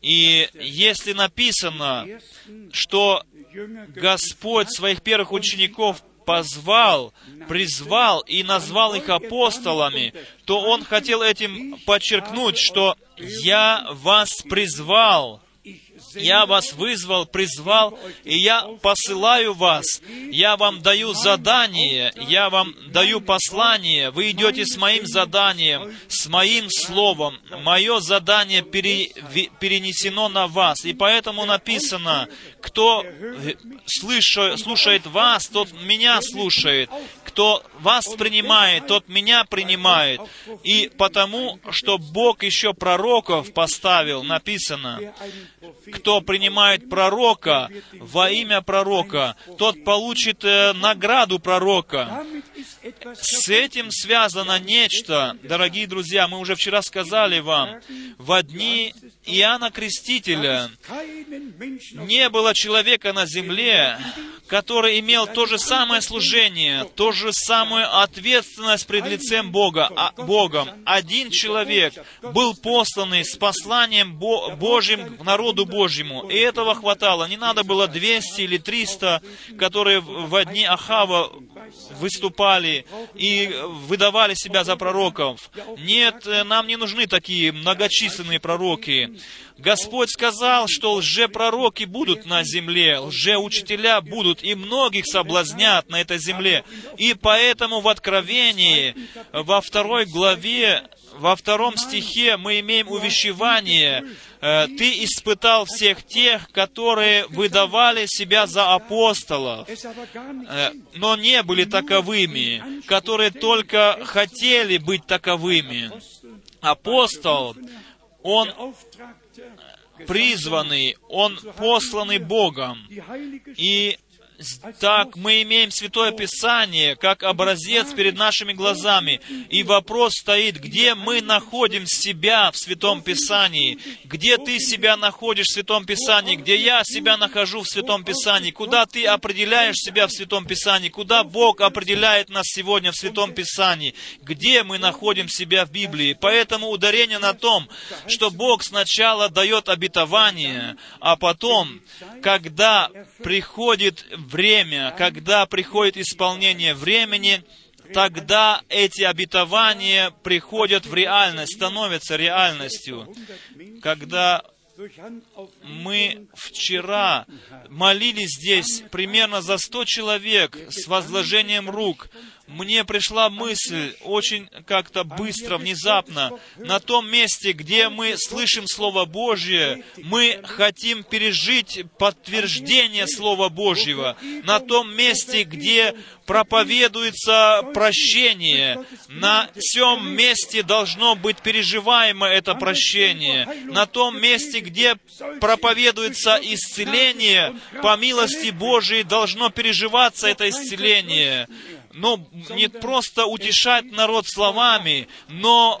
И если написано, что Господь своих первых учеников позвал, призвал и назвал их апостолами, то Он хотел этим подчеркнуть, что «Я вас призвал», я вас вызвал, призвал, и я посылаю вас. Я вам даю задание, я вам даю послание. Вы идете с моим заданием, с моим словом. Мое задание пере- перенесено на вас. И поэтому написано, кто э, слыша- слушает вас, тот меня слушает. Кто вас принимает, тот меня принимает. И потому, что Бог еще пророков поставил, написано, кто принимает пророка во имя пророка, тот получит э, награду пророка. С этим связано нечто, дорогие друзья, мы уже вчера сказали вам, в дни Иоанна Крестителя не было человека на земле, который имел то же самое служение, то же самую ответственность пред лицем Бога, а, Богом. Один человек был посланный с посланием Бо- Божьим к народу Божьему, и этого хватало. Не надо было 200 или 300, которые в в дни Ахава выступали и выдавали себя за пророков. Нет, э, нам не нужны такие многочисленные пророки. Господь сказал, что лжепророки будут на земле, лжеучителя будут, и многих соблазнят на этой земле. И поэтому в Откровении, во второй главе, во втором стихе мы имеем увещевание, э, «Ты испытал всех тех, которые выдавали себя за апостолов, э, но не были таковыми, которые только хотели быть таковыми». Апостол, он призванный, он посланный Богом. И так мы имеем Святое Писание как образец перед нашими глазами. И вопрос стоит, где мы находим себя в Святом Писании? Где ты себя находишь в Святом Писании? Где я себя нахожу в Святом Писании? Куда ты определяешь себя в Святом Писании? Куда Бог определяет нас сегодня в Святом Писании? Где мы находим себя в Библии? Поэтому ударение на том, что Бог сначала дает обетование, а потом, когда приходит время, когда приходит исполнение времени, тогда эти обетования приходят в реальность, становятся реальностью. Когда мы вчера молились здесь примерно за 100 человек с возложением рук, мне пришла мысль очень как-то быстро, внезапно, на том месте, где мы слышим Слово Божье, мы хотим пережить подтверждение Слова Божьего. На том месте, где проповедуется прощение, на всем месте должно быть переживаемо это прощение. На том месте, где проповедуется исцеление, по милости Божией должно переживаться это исцеление. Но не просто утешать народ словами, но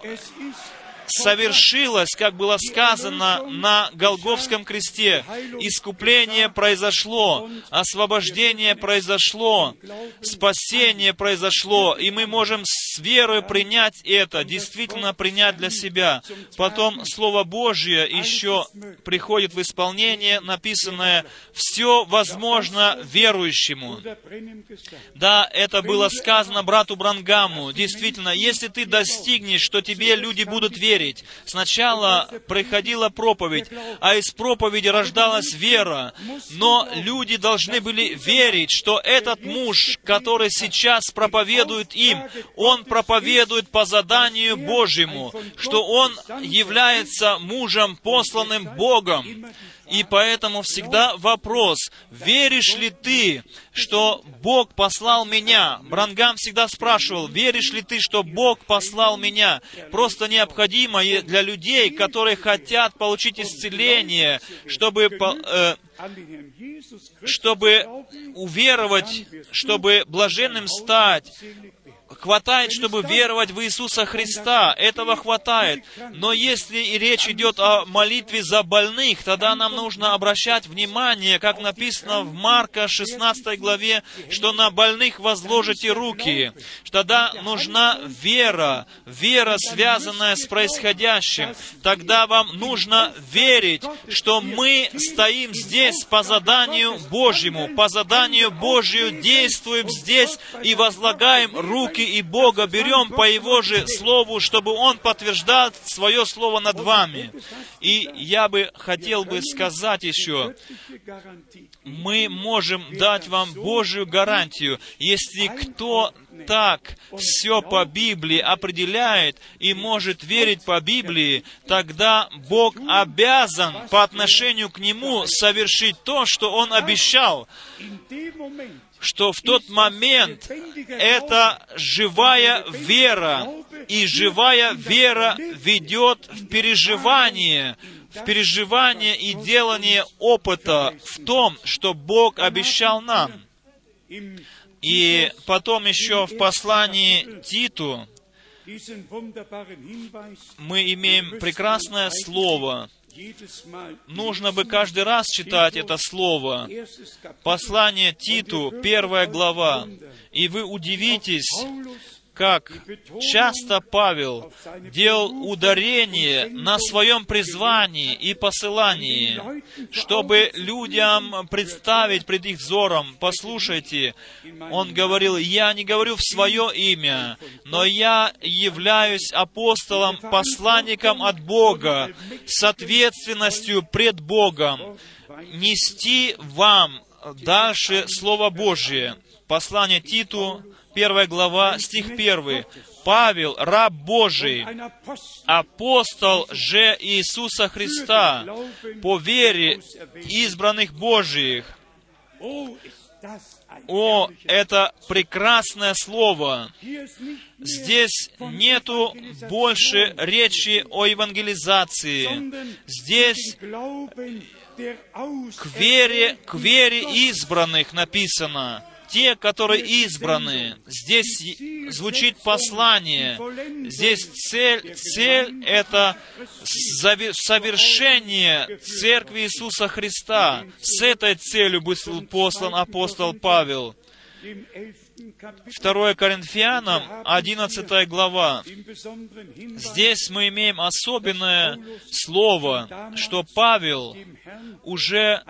совершилось, как было сказано на Голговском кресте. Искупление произошло, освобождение произошло, спасение произошло, и мы можем с верой принять это, действительно принять для себя. Потом Слово Божье еще приходит в исполнение, написанное «все возможно верующему». Да, это было сказано брату Брангаму. Действительно, если ты достигнешь, что тебе люди будут верить, сначала приходила проповедь, а из проповеди рождалась вера, но люди должны были верить, что этот муж, который сейчас проповедует им, он проповедует по заданию Божьему, что он является мужем, посланным Богом. И поэтому всегда вопрос, веришь ли ты, что Бог послал меня? Брангам всегда спрашивал, веришь ли ты, что Бог послал меня? Просто необходимо для людей, которые хотят получить исцеление, чтобы, э, чтобы уверовать, чтобы блаженным стать, хватает, чтобы веровать в Иисуса Христа. Этого хватает. Но если и речь идет о молитве за больных, тогда нам нужно обращать внимание, как написано в Марка 16 главе, что на больных возложите руки. Тогда нужна вера, вера, связанная с происходящим. Тогда вам нужно верить, что мы стоим здесь по заданию Божьему, по заданию Божию действуем здесь и возлагаем руки и Бога берем по Его же Слову, чтобы Он подтверждал Свое Слово над вами. И я бы хотел бы сказать еще, мы можем дать вам Божью гарантию, если кто так все по Библии определяет и может верить по Библии, тогда Бог обязан по отношению к нему совершить то, что Он обещал что в тот момент это живая вера, и живая вера ведет в переживание, в переживание и делание опыта в том, что Бог обещал нам. И потом еще в послании Титу мы имеем прекрасное слово, Нужно бы каждый раз читать это слово. Послание Титу, первая глава. И вы удивитесь, как часто Павел делал ударение на своем призвании и посылании, чтобы людям представить пред их взором, послушайте, он говорил, я не говорю в свое имя, но я являюсь апостолом, посланником от Бога, с ответственностью пред Богом, нести вам дальше Слово Божие. Послание Титу, первая глава, стих 1. Павел, раб Божий, апостол же Иисуса Христа, по вере избранных Божиих. О, это прекрасное слово. Здесь нету больше речи о евангелизации. Здесь к вере, к вере избранных написано те, которые избраны. Здесь звучит послание. Здесь цель, цель — это совершение Церкви Иисуса Христа. С этой целью был послан апостол Павел. 2 Коринфянам, 11 глава. Здесь мы имеем особенное слово, что Павел уже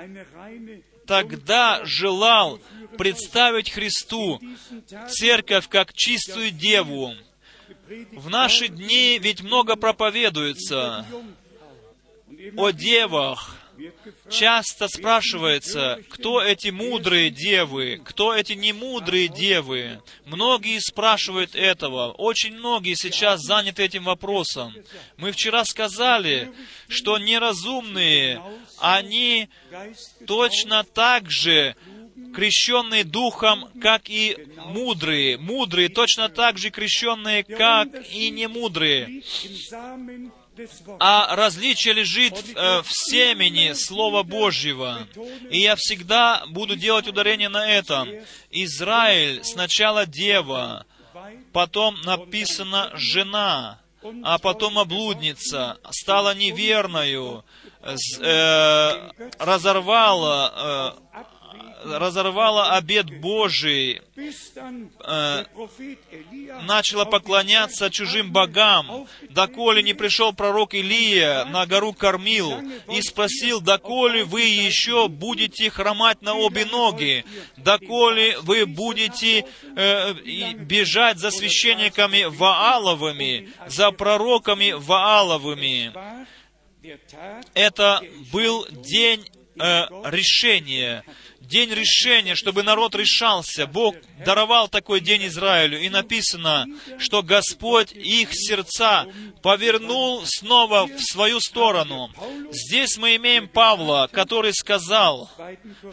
тогда желал представить Христу церковь как чистую деву. В наши дни ведь много проповедуется о девах, часто спрашивается, кто эти мудрые девы, кто эти немудрые девы. Многие спрашивают этого. Очень многие сейчас заняты этим вопросом. Мы вчера сказали, что неразумные, они точно так же крещенные Духом, как и мудрые. Мудрые точно так же крещенные, как и немудрые а различие лежит э, в семени Слова Божьего. И я всегда буду делать ударение на этом. Израиль сначала дева, потом написано жена, а потом облудница, стала неверною, э, разорвала, э, разорвала обет Божий, Elia начала поклоняться чужим богам, доколе не пришел пророк Илия на гору Кормил и спросил, доколе вы еще будете хромать на обе ноги, доколе вы будете э, бежать за священниками Вааловыми, за пророками Вааловыми. Это был день э, решения, день решения, чтобы народ решался. Бог даровал такой день Израилю, и написано, что Господь их сердца повернул снова в свою сторону. Здесь мы имеем Павла, который сказал,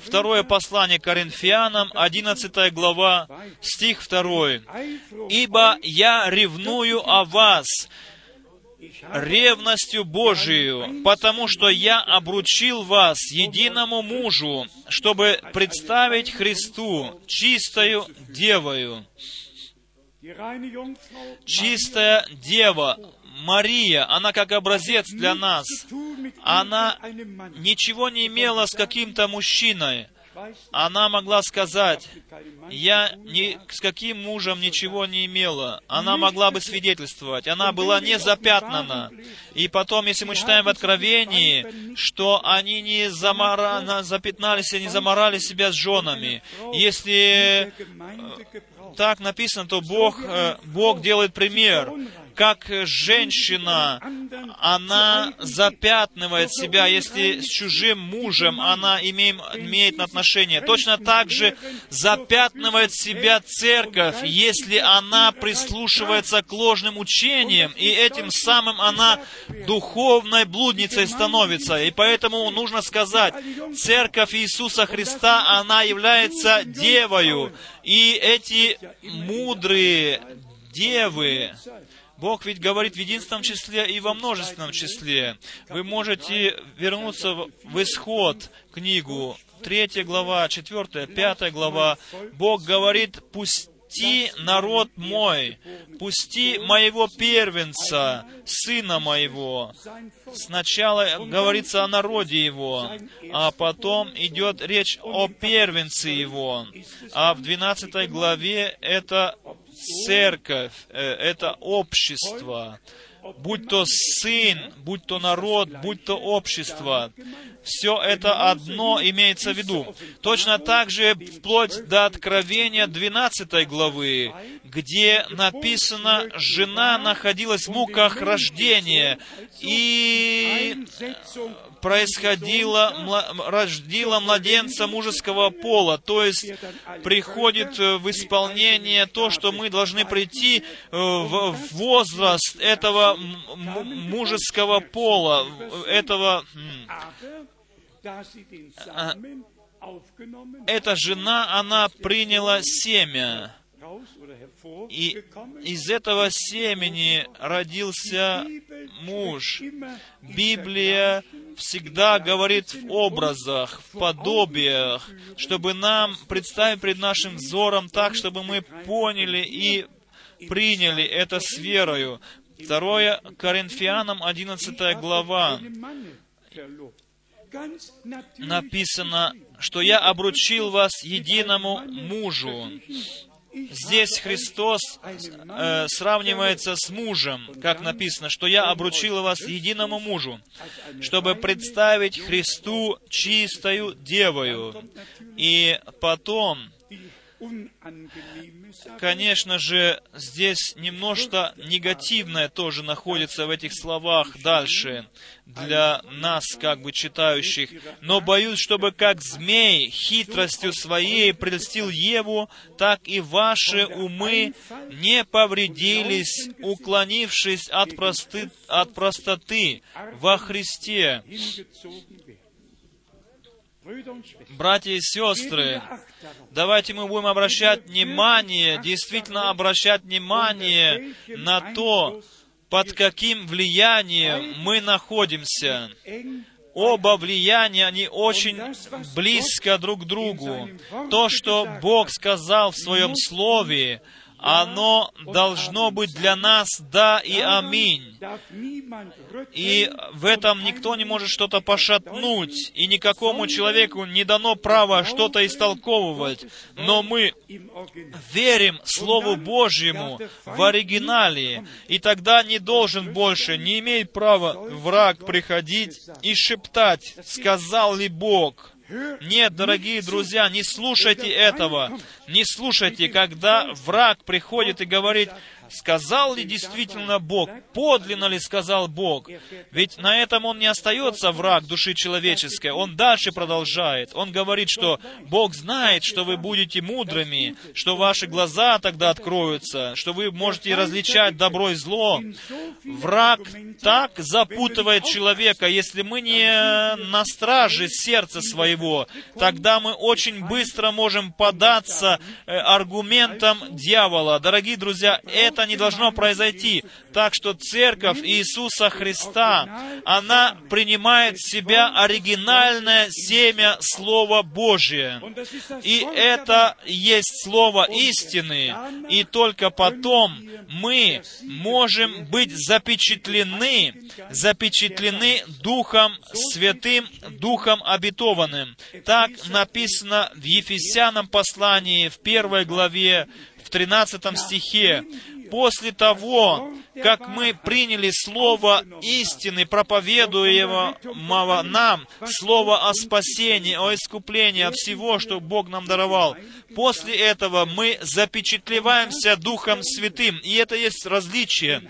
второе послание Коринфянам, 11 глава, стих 2. Eifrung «Ибо я ревную о вас, ревностью Божию, потому что я обручил вас единому мужу, чтобы представить Христу чистою девою. Чистая дева, Мария, она как образец для нас. Она ничего не имела с каким-то мужчиной. Она могла сказать, я ни с каким мужем ничего не имела. Она могла бы свидетельствовать. Она была не запятнана. И потом, если мы читаем в Откровении, что они не замара... на- запятнались и не заморали себя с женами. Если gebraucht. так написано, то Бог, э, Бог делает пример, как женщина, она запятнывает себя, если с чужим мужем она имеем- имеет отношение. Точно так же запятнывает себя церковь, если она прислушивается к ложным учениям, и этим самым она духовной блудницей становится. И поэтому нужно сказать, церковь Иисуса Христа, она является девою, и эти мудрые девы, Бог ведь говорит в единственном числе и во множественном числе. Вы можете вернуться в исход книгу, третья глава, четвертая, пятая глава. Бог говорит, пусти народ мой, пусти моего первенца, сына моего. Сначала говорится о народе его, а потом идет речь о первенце его. А в 12 главе это церковь, э, это общество. Будь то сын, будь то народ, будь то общество. Все это одно имеется в виду. Точно так же вплоть до Откровения 12 главы, где написано, жена находилась в муках рождения, и Einsetzung происходило, рождила младенца мужеского пола, то есть приходит э, в исполнение то, что мы должны прийти э, в возраст этого мужеского пола, этого... aufgenommen Эта жена, она приняла семя, и из этого семени родился муж. Библия всегда говорит в образах, в подобиях, чтобы нам представить пред нашим взором так, чтобы мы поняли и приняли это с верою. Второе Коринфянам, 11 глава, написано, что я обручил вас единому мужу. Здесь Христос э, сравнивается с мужем, как написано, что я обручил вас единому мужу, чтобы представить Христу чистою девою. И потом, конечно же, здесь немножко негативное тоже находится в этих словах дальше для нас, как бы читающих. Но боюсь, чтобы как змей хитростью своей прельстил Еву, так и ваши умы не повредились, уклонившись от, просты, от простоты во Христе. Братья и сестры, давайте мы будем обращать внимание, действительно обращать внимание на то, под каким влиянием мы находимся. Оба влияния, они очень близко друг к другу. То, что Бог сказал в Своем Слове, оно должно быть для нас «да» и «аминь». И в этом никто не может что-то пошатнуть, и никакому человеку не дано право что-то истолковывать. Но мы верим Слову Божьему в оригинале, и тогда не должен больше, не имеет права враг приходить и шептать, сказал ли Бог. Нет, дорогие друзья, не слушайте этого. Не слушайте, когда враг приходит и говорит, сказал ли действительно Бог, подлинно ли сказал Бог. Ведь на этом он не остается враг души человеческой, он дальше продолжает. Он говорит, что Бог знает, что вы будете мудрыми, что ваши глаза тогда откроются, что вы можете различать добро и зло. Враг так запутывает человека, если мы не на страже сердца своего, тогда мы очень быстро можем податься э, аргументам дьявола. Дорогие друзья, это это не должно произойти. Так что Церковь Иисуса Христа, она принимает в себя оригинальное семя Слова Божие. И это есть Слово истины. И только потом мы можем быть запечатлены, запечатлены Духом Святым, Духом обетованным. Так написано в Ефесянам послании в первой главе, в 13 стихе после того, как мы приняли Слово истины, проповедуемого нам, Слово о спасении, о искуплении, о всего, что Бог нам даровал, после этого мы запечатлеваемся Духом Святым, и это есть различие.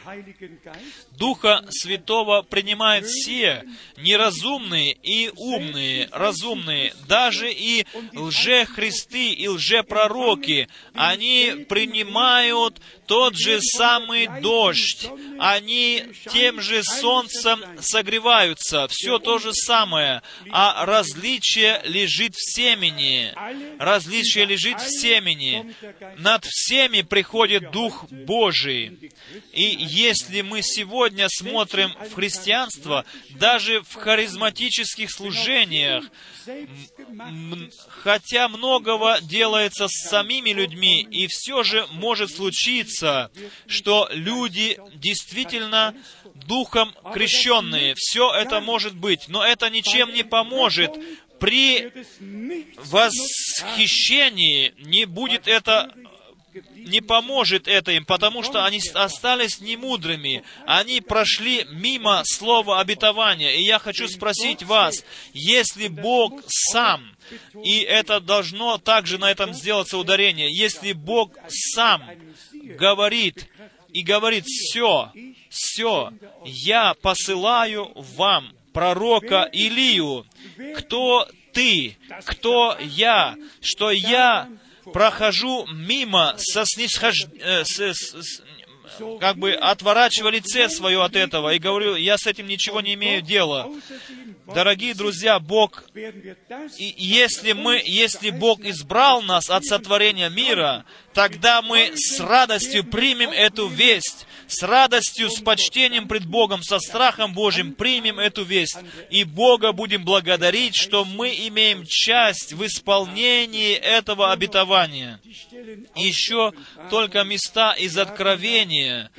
Духа Святого принимают все, неразумные и умные, разумные, даже и лже-христы и лже-пророки, они принимают тот же самый дождь, они тем же солнцем согреваются, все то же самое, а различие лежит в семени. Различие лежит в семени. Над всеми приходит Дух Божий. И если мы сегодня смотрим в христианство, даже в харизматических служениях, хотя многого делается с самими людьми, и все же может случиться, что люди действительно духом крещенные. Все это может быть, но это ничем не поможет. При восхищении не будет это не поможет это им, потому что они остались немудрыми. Они прошли мимо слова обетования. И я хочу спросить вас, если Бог сам, и это должно также на этом сделаться ударение, если Бог сам говорит, и говорит, все, все, я посылаю вам пророка Илию. Кто ты? Кто я? Что я прохожу мимо со снисхож... Э, с, с, с, как бы отворачивая лице свое от этого и говорю, я с этим ничего не имею дела. Дорогие друзья, Бог, и если мы, если Бог избрал нас от сотворения мира, тогда мы с радостью примем эту весть, с радостью, с почтением пред Богом, со страхом Божьим примем эту весть. И Бога будем благодарить, что мы имеем часть в исполнении этого обетования. Еще только места из Откровения.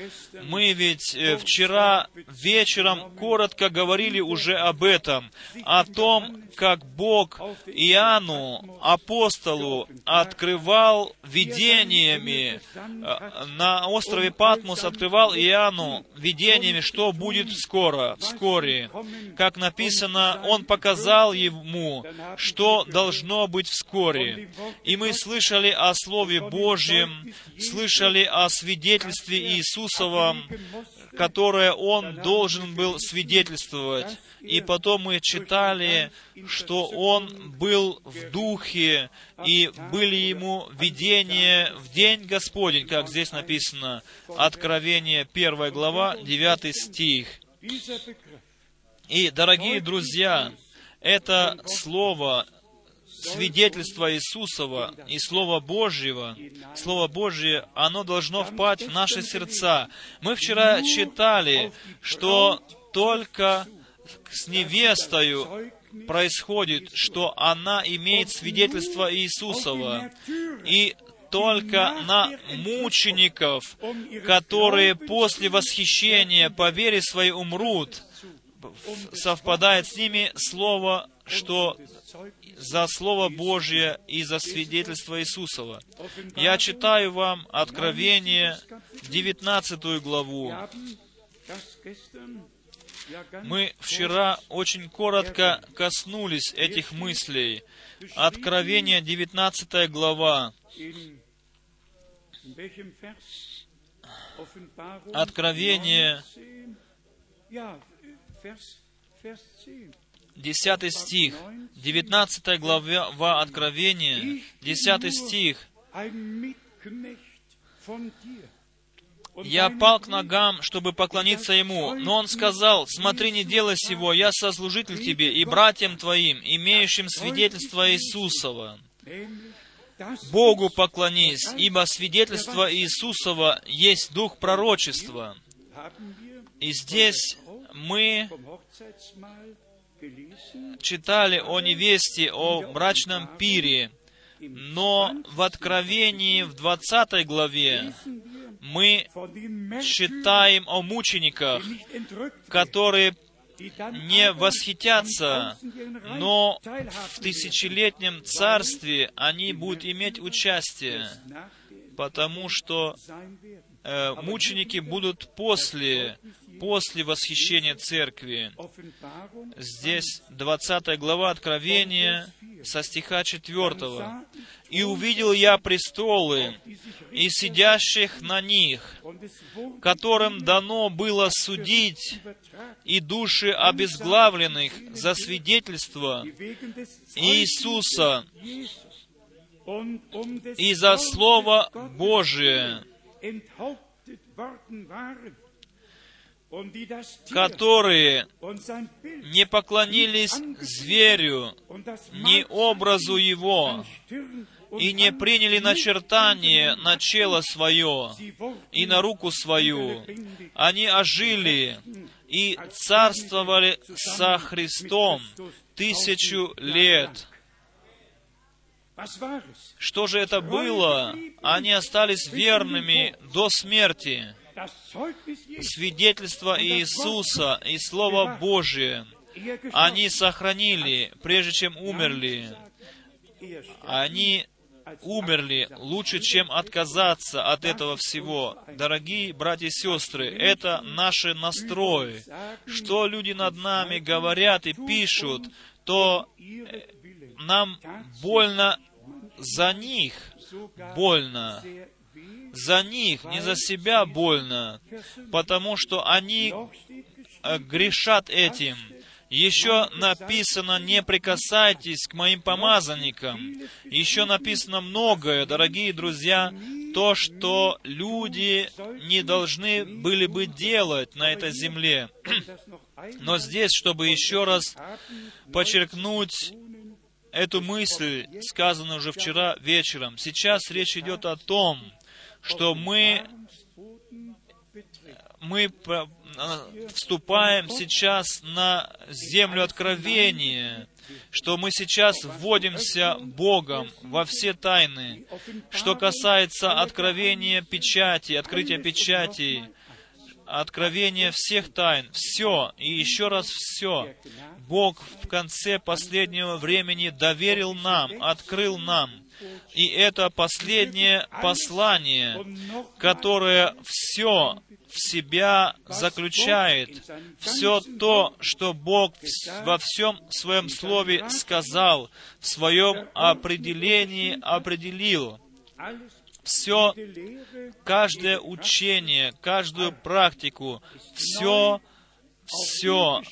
Мы ведь э, вчера вечером коротко говорили уже об этом, о том, как Бог Иоанну, апостолу, открывал видениями э, на острове Патмос, открывал Иоанну видениями, что будет скоро, вскоре. Как написано, Он показал ему, что должно быть вскоре. И мы слышали о Слове Божьем, слышали о свидетельстве Иисусовом, которое Он должен был свидетельствовать. И потом мы читали, что он был в духе, и были ему видения в день Господень, как здесь написано, Откровение 1 глава, 9 стих. И, дорогие друзья, это слово свидетельство Иисусова и Слово Божьего, Слово Божье, оно должно впасть в наши сердца. Мы вчера читали, что только с невестою происходит, что она имеет свидетельство Иисусова. И только на мучеников, которые после восхищения по вере своей умрут, совпадает с ними слово, что за Слово Божье и за свидетельство Иисусова. Я читаю вам Откровение, 19 главу. Мы вчера очень коротко коснулись этих мыслей. Откровение, 19 глава. Откровение, 10 стих, 19 глава Откровения, 10 стих. Я пал к ногам, чтобы поклониться Ему, но Он сказал, «Смотри, не делай сего, я сослужитель тебе и братьям твоим, имеющим свидетельство Иисусова». Богу поклонись, ибо свидетельство Иисусова есть дух пророчества. И здесь мы читали о невесте, о брачном пире, но в Откровении в 20 главе мы читаем о мучениках, которые не восхитятся, но в тысячелетнем царстве они будут иметь участие, потому что э, мученики будут после после восхищения церкви. Здесь 20 глава Откровения со стиха 4. «И увидел я престолы, и сидящих на них, которым дано было судить и души обезглавленных за свидетельство Иисуса и за Слово Божие, которые не поклонились зверю, ни образу его, и не приняли начертание на чело свое и на руку свою. Они ожили и царствовали со Христом тысячу лет. Что же это было? Они остались верными до смерти свидетельство Иисуса и Слово Божие они сохранили, прежде чем умерли. Они умерли лучше, чем отказаться от этого всего. Дорогие братья и сестры, это наши настрои. Что люди над нами говорят и пишут, то нам больно за них, больно за них, не за себя больно, потому что они э, грешат этим. Еще написано, не прикасайтесь к моим помазанникам. Еще написано многое, дорогие друзья, то, что люди не должны были бы делать на этой земле. Но здесь, чтобы еще раз подчеркнуть эту мысль, сказанную уже вчера вечером, сейчас речь идет о том, что мы, мы вступаем сейчас на землю откровения, что мы сейчас вводимся Богом во все тайны. Что касается откровения печати, открытия печати, откровения всех тайн, все и еще раз все. Бог в конце последнего времени доверил нам, открыл нам и это последнее послание, которое все в себя заключает, все то, что Бог во всем своем Слове сказал, в своем определении определил. Все, каждое учение, каждую практику, все все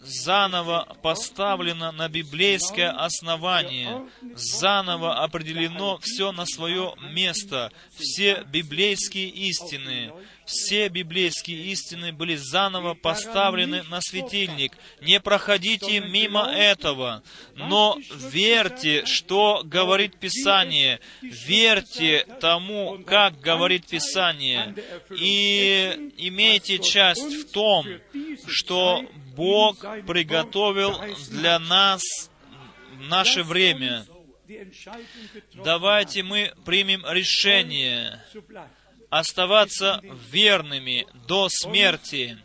заново поставлено на библейское основание, заново определено все на свое место, все библейские истины, все библейские истины были заново поставлены на светильник. Не проходите мимо этого, но верьте, что говорит Писание. Верьте тому, как говорит Писание. И имейте часть в том, что Бог приготовил для нас наше время. давайте мы примем решение оставаться верными до смерти.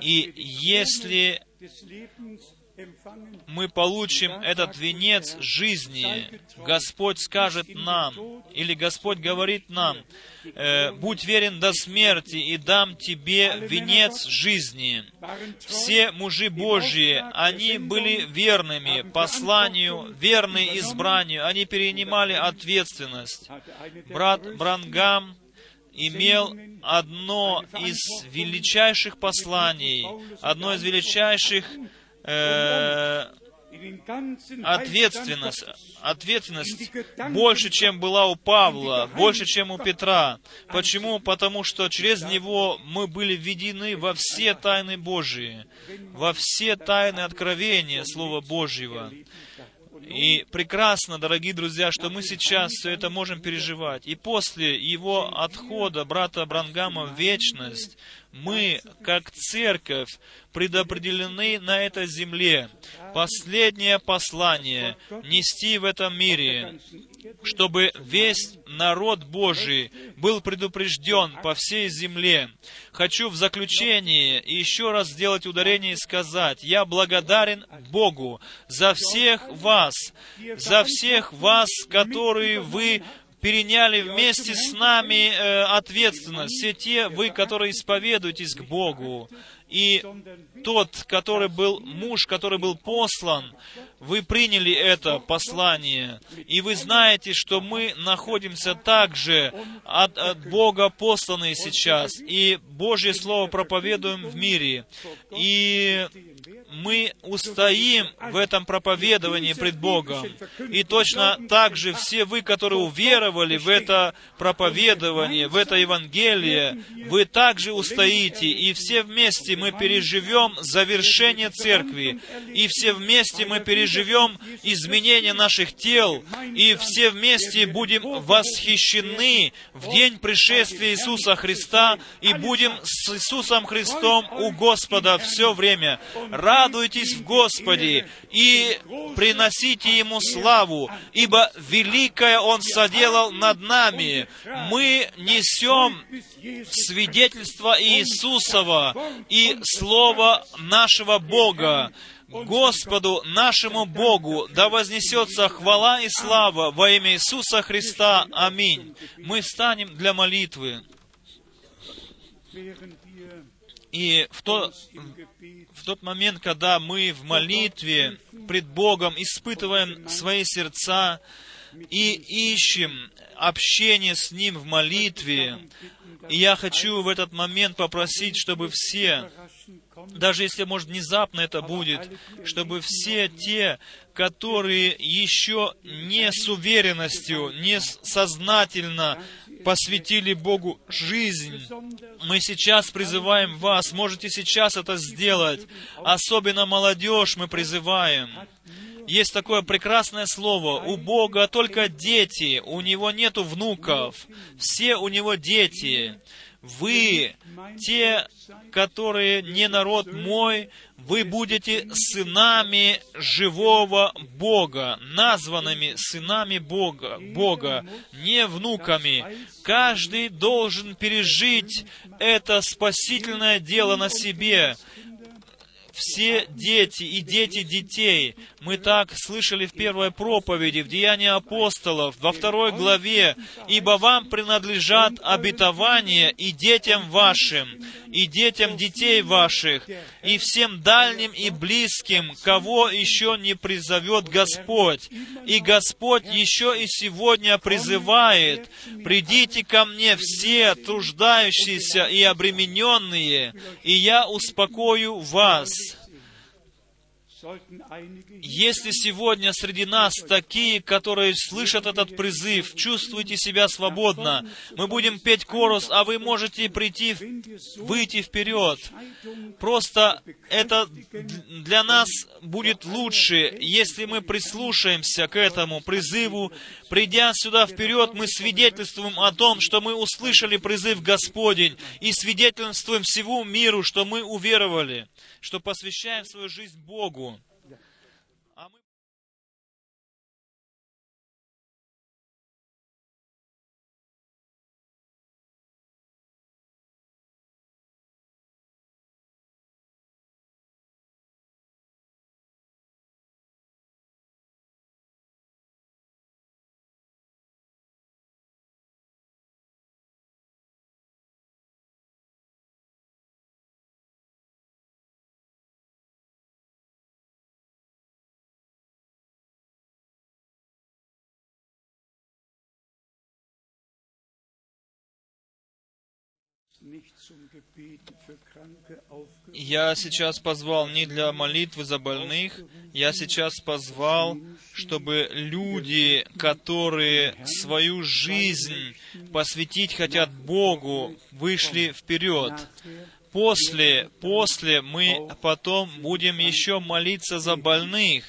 И если мы получим этот венец жизни, Господь скажет нам, или Господь говорит нам, э, «Будь верен до смерти, и дам тебе венец жизни». Все мужи Божьи, они были верными посланию, верны избранию, они перенимали ответственность. Брат Брангам имел одно из величайших посланий, одно из величайших э, ответственность, ответственность больше, чем была у Павла, больше, чем у Петра. Почему? Потому что через него мы были введены во все тайны Божии, во все тайны откровения Слова Божьего. И прекрасно, дорогие друзья, что мы сейчас все это можем переживать. И после его отхода брата Брангама в вечность, мы, как церковь, предопределены на этой земле последнее послание нести в этом мире, чтобы весь народ Божий был предупрежден по всей земле. Хочу в заключении еще раз сделать ударение и сказать, я благодарен Богу за всех вас, за всех вас, которые вы переняли вместе с нами э, ответственность. Все те вы, которые исповедуетесь к Богу. И тот, который был муж, который был послан, вы приняли это послание, и вы знаете, что мы находимся также от, от Бога посланные сейчас, и Божье Слово проповедуем в мире. И мы устоим в этом проповедовании пред Богом. И точно так же все вы, которые уверовали в это проповедование, в это Евангелие, вы также устоите, и все вместе мы переживем завершение церкви, и все вместе мы переживем изменение наших тел, и все вместе будем восхищены в день пришествия Иисуса Христа, и будем с Иисусом Христом у Господа все время. Радуйтесь в Господе и приносите Ему славу, ибо великое Он соделал над нами. Мы несем свидетельство Иисусова и Слово нашего Бога. Господу нашему Богу да вознесется хвала и слава во имя Иисуса Христа. Аминь. Мы встанем для молитвы. И в, то, в тот момент, когда мы в молитве пред Богом испытываем свои сердца и ищем общение с Ним в молитве, и я хочу в этот момент попросить, чтобы все, даже если, может, внезапно это будет, чтобы все те, которые еще не с уверенностью, не сознательно посвятили Богу жизнь. Мы сейчас призываем вас, можете сейчас это сделать. Особенно молодежь мы призываем. Есть такое прекрасное слово. У Бога только дети, у Него нету внуков. Все у Него дети. Вы, те, которые не народ мой, вы будете сынами живого Бога, названными сынами Бога, Бога, не внуками. Каждый должен пережить это спасительное дело на себе все дети и дети детей. Мы так слышали в первой проповеди, в Деянии апостолов, во второй главе, «Ибо вам принадлежат обетования и детям вашим, и детям детей ваших, и всем дальним и близким, кого еще не призовет Господь. И Господь еще и сегодня призывает, «Придите ко мне все труждающиеся и обремененные, и я успокою вас». Если сегодня среди нас такие, которые слышат этот призыв, чувствуйте себя свободно, мы будем петь корус, а вы можете прийти, выйти вперед. Просто это для нас будет лучше, если мы прислушаемся к этому призыву. Придя сюда вперед, мы свидетельствуем о том, что мы услышали призыв Господень, и свидетельствуем всему миру, что мы уверовали, что посвящаем свою жизнь Богу. Я сейчас позвал не для молитвы за больных, я сейчас позвал, чтобы люди, которые свою жизнь посвятить хотят Богу, вышли вперед. После, после мы потом будем еще молиться за больных.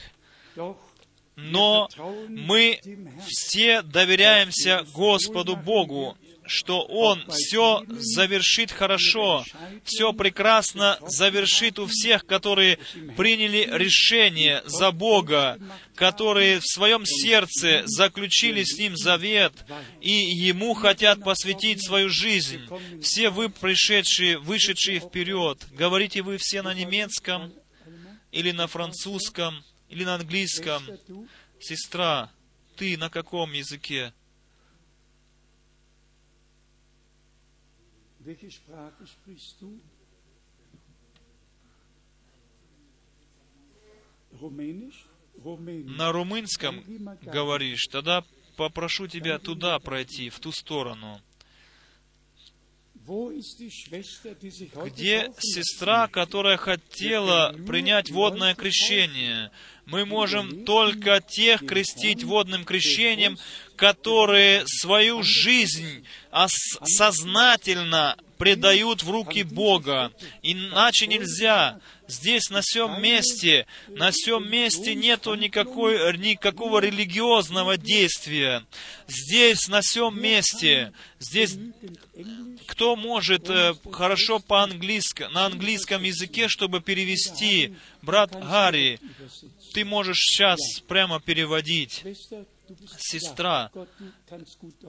Но мы все доверяемся Господу Богу, что Он все завершит хорошо, все прекрасно завершит у всех, которые приняли решение за Бога, которые в своем сердце заключили с Ним завет и Ему хотят посвятить свою жизнь. Все вы, пришедшие, вышедшие вперед, говорите вы все на немецком или на французском, или на английском. Сестра, ты на каком языке? На румынском говоришь, тогда попрошу тебя туда пройти, в ту сторону. Где сестра, которая хотела принять водное крещение? Мы можем только тех крестить водным крещением, которые свою жизнь сознательно предают в руки Бога. Иначе нельзя. Здесь, на всем месте, на всем месте нету никакой, никакого религиозного действия. Здесь, на всем месте, здесь кто может э, хорошо по-английски, на английском языке, чтобы перевести? Брат Гарри, ты можешь сейчас прямо переводить. Сестра,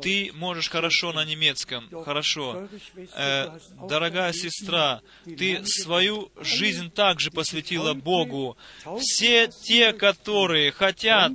ты можешь хорошо на немецком, хорошо. Э, дорогая сестра, ты свою жизнь также посвятила Богу. Все те, которые хотят,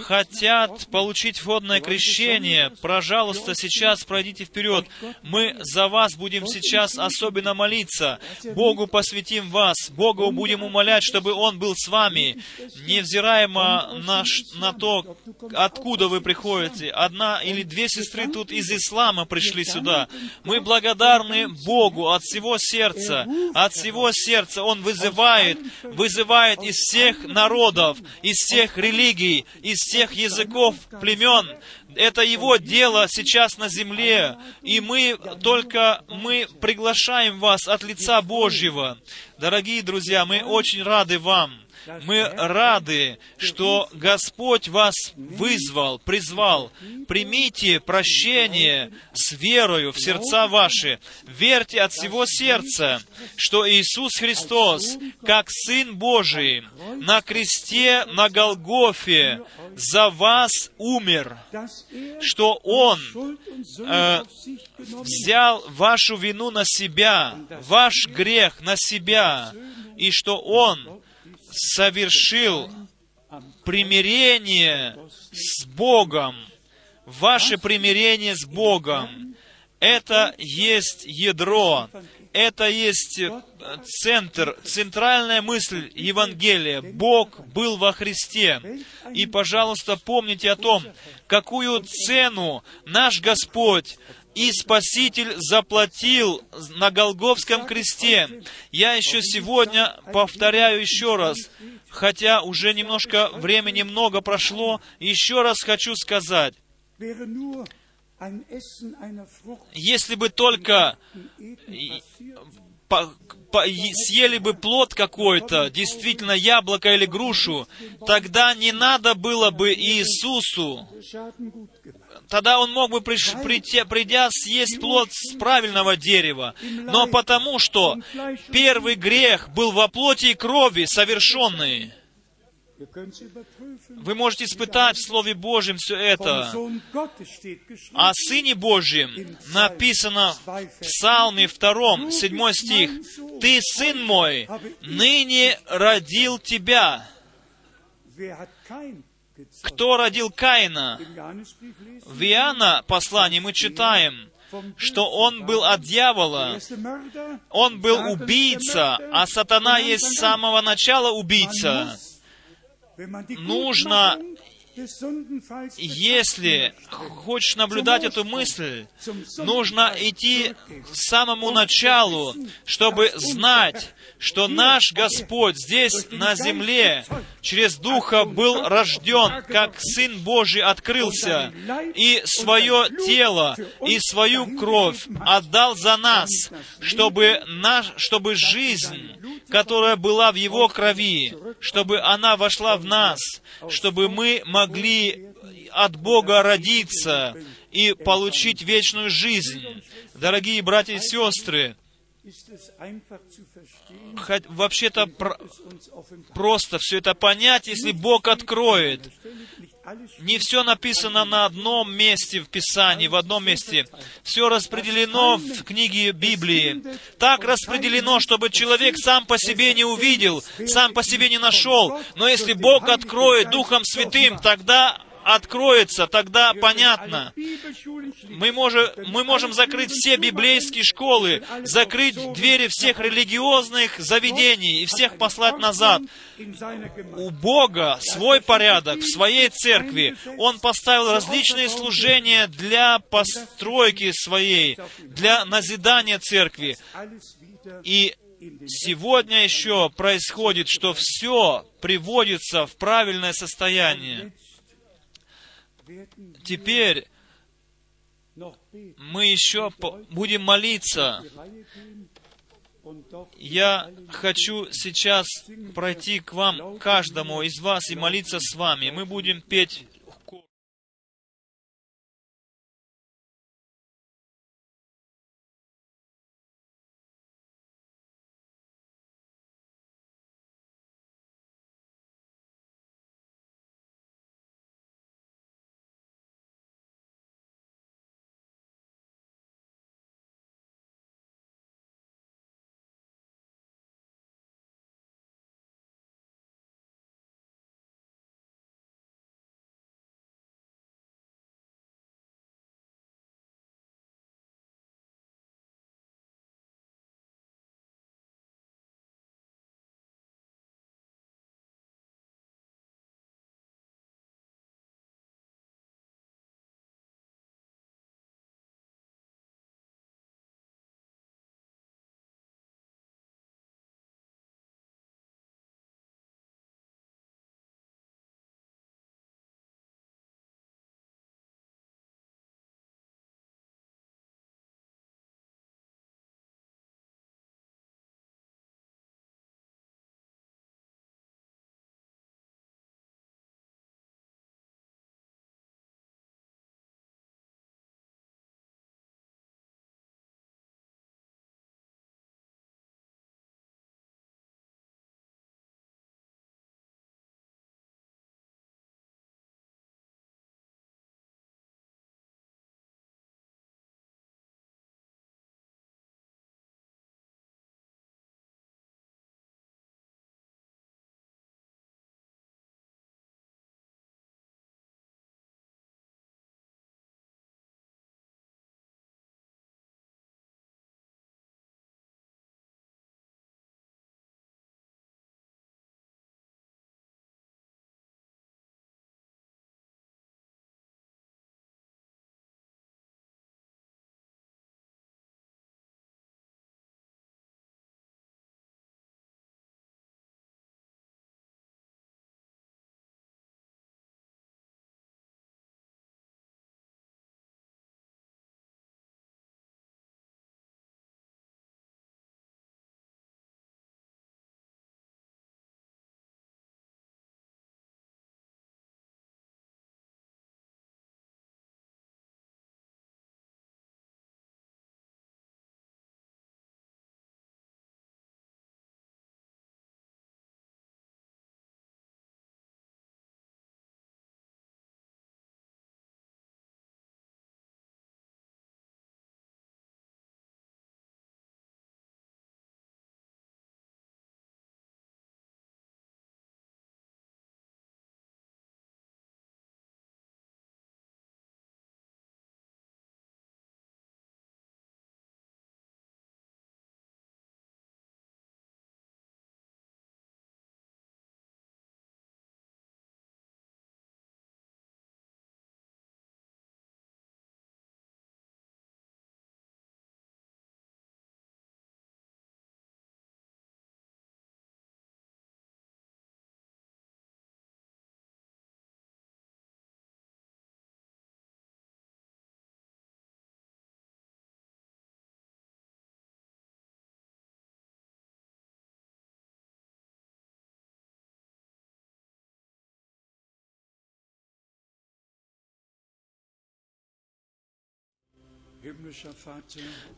хотят получить водное крещение, пожалуйста, сейчас пройдите вперед. Мы за вас будем сейчас особенно молиться. Богу посвятим вас, Богу будем умолять, чтобы Он был с вами, невзираемо на, на то, откуда вы приходите. Одна или две сестры тут из ислама пришли сюда. Мы благодарны Богу от всего сердца. От всего сердца Он вызывает, вызывает из всех народов, из всех религий, из всех языков, племен. Это Его дело сейчас на земле. И мы только, мы приглашаем вас от лица Божьего. Дорогие друзья, мы очень рады вам. Мы рады, что Господь вас вызвал, призвал. Примите прощение с верою в сердца ваши. Верьте от всего сердца, что Иисус Христос, как Сын Божий, на кресте на Голгофе за вас умер, что Он э, взял вашу вину на себя, ваш грех на себя, и что Он совершил примирение с Богом, ваше примирение с Богом, это есть ядро, это есть центр, центральная мысль Евангелия. Бог был во Христе. И, пожалуйста, помните о том, какую цену наш Господь и Спаситель заплатил на Голговском кресте. Я еще сегодня повторяю еще раз, хотя уже немножко времени много прошло, еще раз хочу сказать, если бы только по, по, съели бы плод какой-то, действительно яблоко или грушу, тогда не надо было бы Иисусу тогда он мог бы, приш, прийти, придя, съесть плод с правильного дерева. Но потому что первый грех был во плоти и крови совершенный. Вы можете испытать в Слове Божьем все это. О Сыне Божьем написано в Псалме 2, 7 стих. «Ты, Сын мой, ныне родил тебя». Кто родил Каина? В Иоанна послании мы читаем, что он был от дьявола, он был убийца, а сатана есть с самого начала убийца. Нужно Если хочешь наблюдать эту мысль, нужно идти к самому началу, чтобы знать, что наш Господь здесь на земле через Духа был рожден, как Сын Божий открылся, и свое тело, и свою кровь отдал за нас, чтобы, наш, чтобы жизнь, которая была в Его крови, чтобы она вошла в нас, чтобы мы могли от Бога родиться и получить вечную жизнь. Дорогие братья и сестры, вообще-то просто все это понять, если Бог откроет. Не все написано на одном месте в Писании, в одном месте. Все распределено в книге Библии. Так распределено, чтобы человек сам по себе не увидел, сам по себе не нашел. Но если Бог откроет Духом Святым, тогда откроется, тогда понятно. Мы можем, мы можем закрыть все библейские школы, закрыть двери всех религиозных заведений и всех послать назад. У Бога свой порядок в своей церкви. Он поставил различные служения для постройки своей, для назидания церкви. И сегодня еще происходит, что все приводится в правильное состояние. Теперь мы еще будем молиться. Я хочу сейчас пройти к вам, каждому из вас, и молиться с вами. Мы будем петь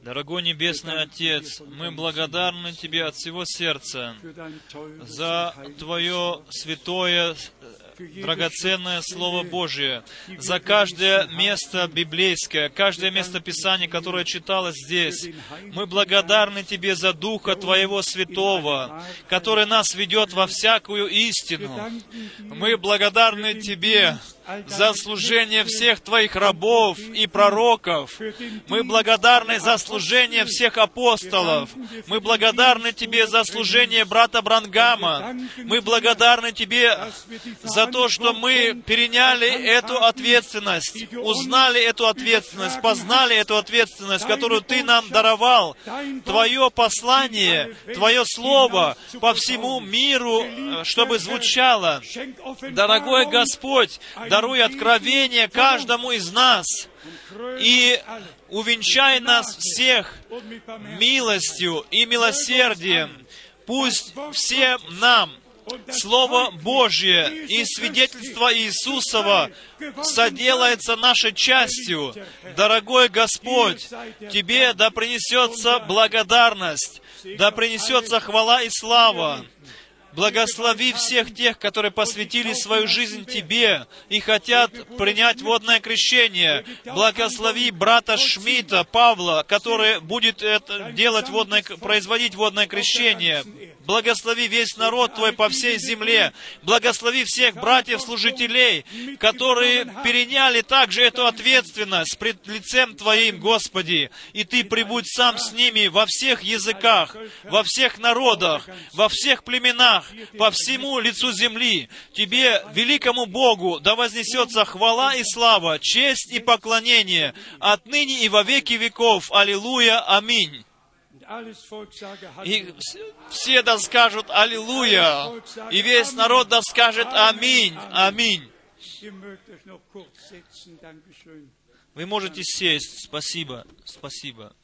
Дорогой Небесный Отец, мы благодарны Тебе от всего сердца за Твое святое, э, драгоценное Слово Божие, за каждое место библейское, каждое место Писания, которое читалось здесь. Мы благодарны Тебе за Духа Твоего Святого, который нас ведет во всякую истину. Мы благодарны Тебе за служение всех Твоих рабов и пророков. Мы благодарны за служение всех апостолов. Мы благодарны Тебе за служение брата Брангама. Мы благодарны Тебе за то, что мы переняли эту ответственность, узнали эту ответственность, познали эту ответственность, которую Ты нам даровал. Твое послание, Твое Слово по всему миру, э, чтобы звучало. Дорогой Господь, даруй откровение каждому из нас и увенчай нас всех милостью и милосердием. Пусть всем нам Слово Божье и свидетельство Иисусова соделается нашей частью. Дорогой Господь, Тебе да принесется благодарность, да принесется хвала и слава. Благослови всех тех, которые посвятили свою жизнь Тебе и хотят принять водное крещение. Благослови брата Шмидта, Павла, который будет это делать водное, производить водное крещение. Благослови весь народ Твой по всей земле. Благослови всех братьев-служителей, которые переняли также эту ответственность пред лицем Твоим, Господи. И Ты прибудь сам с ними во всех языках, во всех народах, во всех племенах, по всему лицу земли. Тебе, великому Богу, да вознесется хвала и слава, честь и поклонение, отныне и во веки веков. Аллилуйя, аминь. И все да скажут Аллилуйя, и весь народ да скажет Аминь, Аминь. Вы можете сесть. Спасибо, спасибо.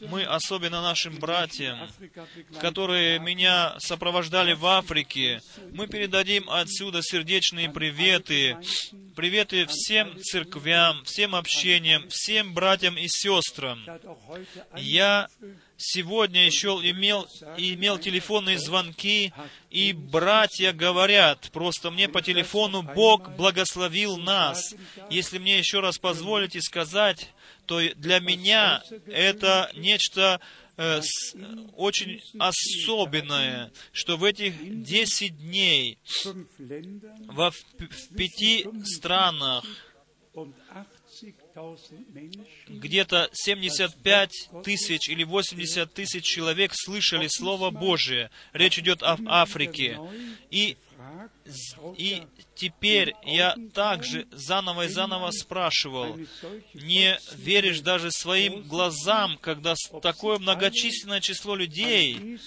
Мы особенно нашим братьям, которые меня сопровождали в Африке, мы передадим отсюда сердечные приветы, приветы всем церквям, всем общениям, всем братьям и сестрам. Я сегодня еще имел, имел телефонные звонки, и братья говорят, просто мне по телефону Бог благословил нас. Если мне еще раз позволите сказать, то для меня это нечто э, с- очень особенное, что в этих 10 дней во, в, пяти странах und 80.000 Menschen где-то 75 тысяч или 80 тысяч человек слышали Слово Божие. Речь идет о Африке. И, и теперь я также заново и заново спрашивал, не веришь даже своим глазам, когда такое многочисленное число людей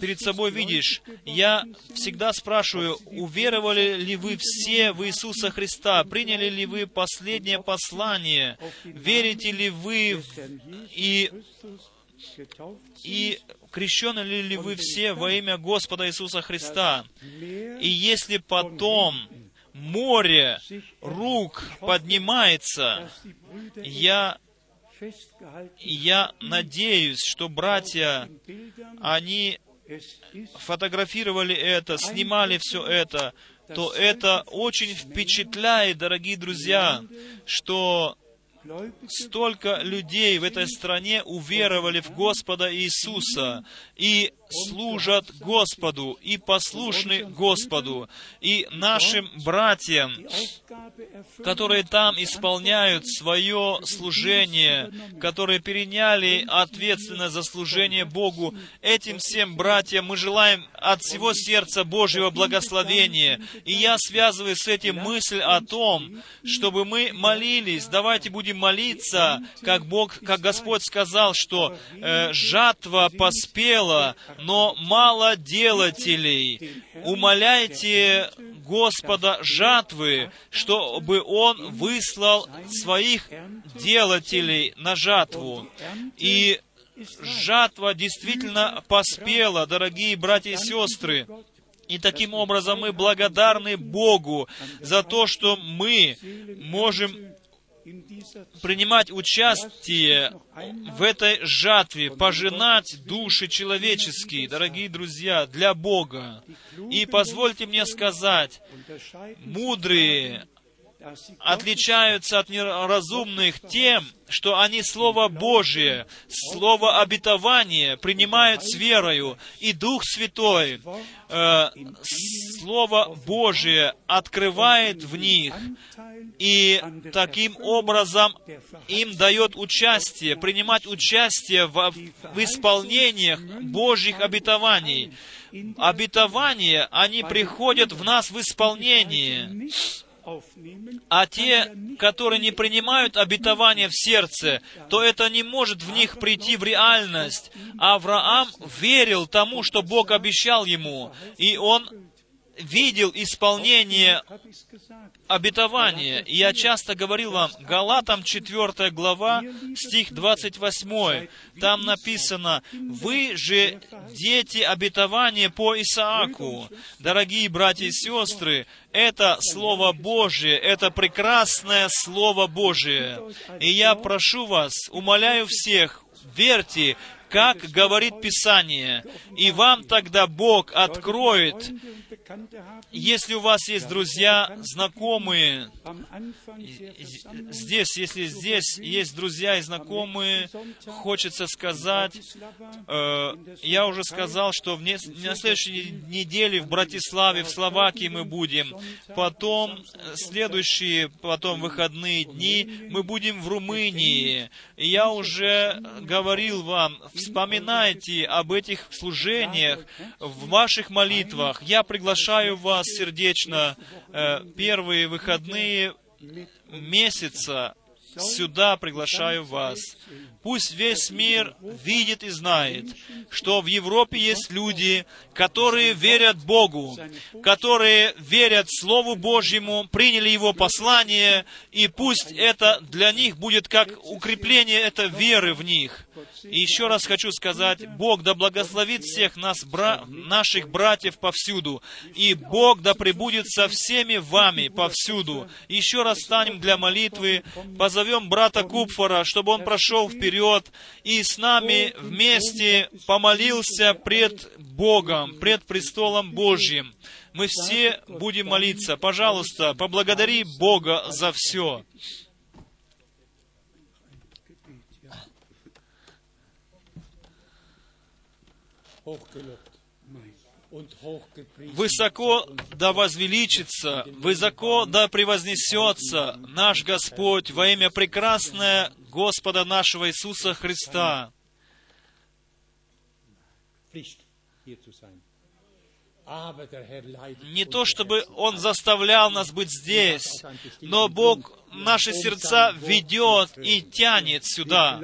перед собой видишь. Я всегда спрашиваю, уверовали ли вы все в Иисуса Христа? Приняли ли вы последнее послание? Верите ли вы и, и крещены ли, ли вы все во имя Господа Иисуса Христа? И если потом море рук поднимается, я, я надеюсь, что братья, они фотографировали это, снимали все это, то это очень впечатляет, дорогие друзья, что столько людей в этой стране уверовали в Господа Иисуса. И служат Господу, и послушны Господу, и нашим братьям, которые там исполняют свое служение, которые переняли ответственность за служение Богу. Этим всем братьям мы желаем от всего сердца Божьего благословения. И я связываю с этим мысль о том, чтобы мы молились. Давайте будем молиться, как Бог, как Господь сказал, что э, жатва поспела, но мало делателей. Умоляйте Господа жатвы, чтобы Он выслал своих делателей на жатву. И жатва действительно поспела, дорогие братья и сестры. И таким образом мы благодарны Богу за то, что мы можем принимать участие в этой жатве, пожинать души человеческие, дорогие друзья, для Бога. И позвольте мне сказать, мудрые отличаются от неразумных тем, что они Слово Божие, Слово обетования принимают с верою, и Дух Святой э, Слово Божие открывает в них, и таким образом им дает участие, принимать участие в, в исполнениях Божьих обетований. Обетования, они приходят в нас в исполнение. А те, которые не принимают обетования в сердце, то это не может в них прийти в реальность. Авраам верил тому, что Бог обещал ему, и он видел исполнение обетования. И я часто говорил вам, Галатам 4 глава, стих 28, там написано, «Вы же дети обетования по Исааку». Дорогие братья и сестры, это Слово Божие, это прекрасное Слово Божие. И я прошу вас, умоляю всех, верьте, как говорит Писание, и вам тогда Бог откроет если у вас есть друзья, знакомые, здесь, если здесь есть друзья и знакомые, хочется сказать, э, я уже сказал, что в не, на следующей неделе в Братиславе, в Словакии мы будем, потом следующие, потом выходные дни мы будем в Румынии. Я уже говорил вам, вспоминайте об этих служениях в ваших молитвах. Я приглашаю вас сердечно э, первые выходные месяца сюда приглашаю вас. Пусть весь мир видит и знает, что в Европе есть люди, которые верят Богу, которые верят Слову Божьему, приняли Его послание, и пусть это для них будет как укрепление этой веры в них. И еще раз хочу сказать, Бог да благословит всех нас, бра... наших братьев повсюду, и Бог да пребудет со всеми вами повсюду. Еще раз станем для молитвы, позовем брата Купфора, чтобы он прошел вперед и с нами вместе помолился пред Богом, пред престолом Божьим. Мы все будем молиться. Пожалуйста, поблагодари Бога за все. Высоко да возвеличится, высоко да превознесется наш Господь во имя прекрасное Господа нашего Иисуса Христа. Не то, чтобы Он заставлял нас быть здесь, но Бог наши сердца ведет и тянет сюда,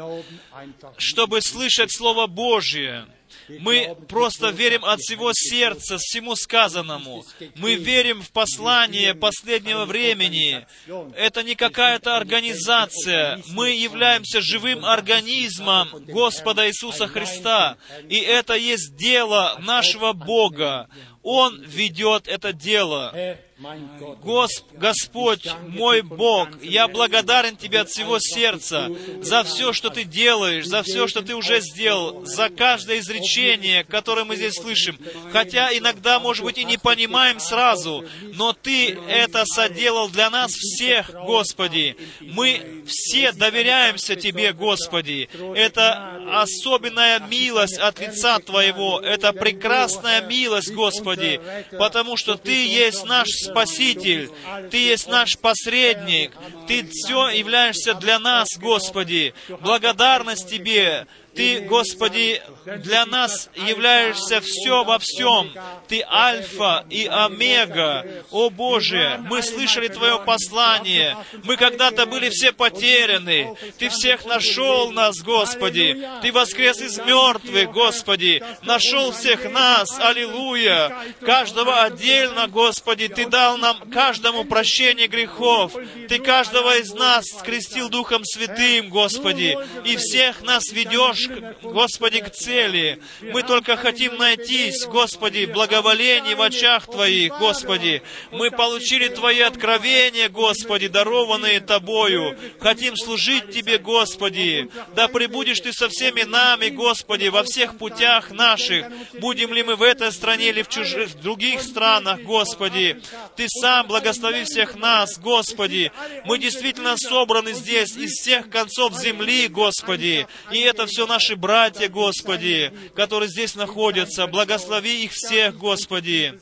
чтобы слышать Слово Божье, мы просто верим от всего сердца всему сказанному. Мы верим в послание последнего времени. Это не какая-то организация. Мы являемся живым организмом Господа Иисуса Христа. И это есть дело нашего Бога. Он ведет это дело. Госп, Господь, мой Бог, я благодарен Тебе от всего сердца за все, что Ты делаешь, за все, что Ты уже сделал, за каждое изречение, которое мы здесь слышим. Хотя иногда, может быть, и не понимаем сразу, но Ты это соделал для нас всех, Господи. Мы все доверяемся Тебе, Господи. Это особенная милость от лица Твоего. Это прекрасная милость, Господи, потому что Ты есть наш Спаситель, Ты есть наш посредник, Ты все являешься для нас, Господи. Благодарность Тебе, ты, Господи, для нас являешься все во всем. Ты Альфа и Омега. О Боже, мы слышали Твое послание. Мы когда-то были все потеряны. Ты всех нашел нас, Господи. Ты воскрес из мертвых, Господи. Нашел всех нас. Аллилуйя. Каждого отдельно, Господи, Ты дал нам каждому прощение грехов. Ты каждого из нас скрестил Духом Святым, Господи. И всех нас ведешь ведешь, Господи, к цели. Мы только хотим найтись, Господи, благоволение в очах Твоих, Господи. Мы получили Твои откровения, Господи, дарованные Тобою. Хотим служить Тебе, Господи. Да пребудешь Ты со всеми нами, Господи, во всех путях наших. Будем ли мы в этой стране или в чужих, в других странах, Господи. Ты сам благослови всех нас, Господи. Мы действительно собраны здесь из всех концов земли, Господи. И это все наши братья, Господи, которые здесь находятся. Благослови их всех, Господи.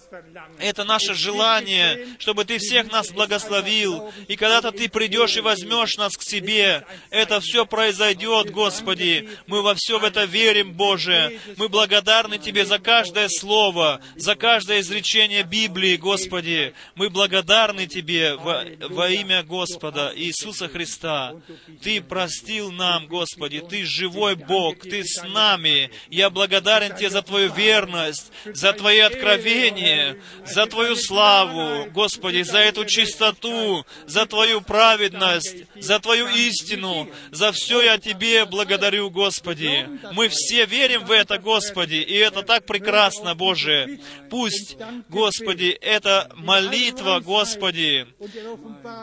Это наше желание, чтобы Ты всех нас благословил. И когда-то Ты придешь и возьмешь нас к себе, это все произойдет, Господи. Мы во все в это верим, Боже. Мы благодарны Тебе за каждое слово, за каждое изречение Библии, Господи. Мы благодарны Тебе во, во имя Господа Иисуса Христа. Ты простил нам, Господи. Ты живой Бог. Ты с нами. Я благодарен Тебе за Твою верность, за Твои откровения, за Твою славу, Господи, за эту чистоту, за Твою праведность, за Твою истину. За все я Тебе благодарю, Господи. Мы все верим в это, Господи, и это так прекрасно, Боже. Пусть, Господи, эта молитва, Господи,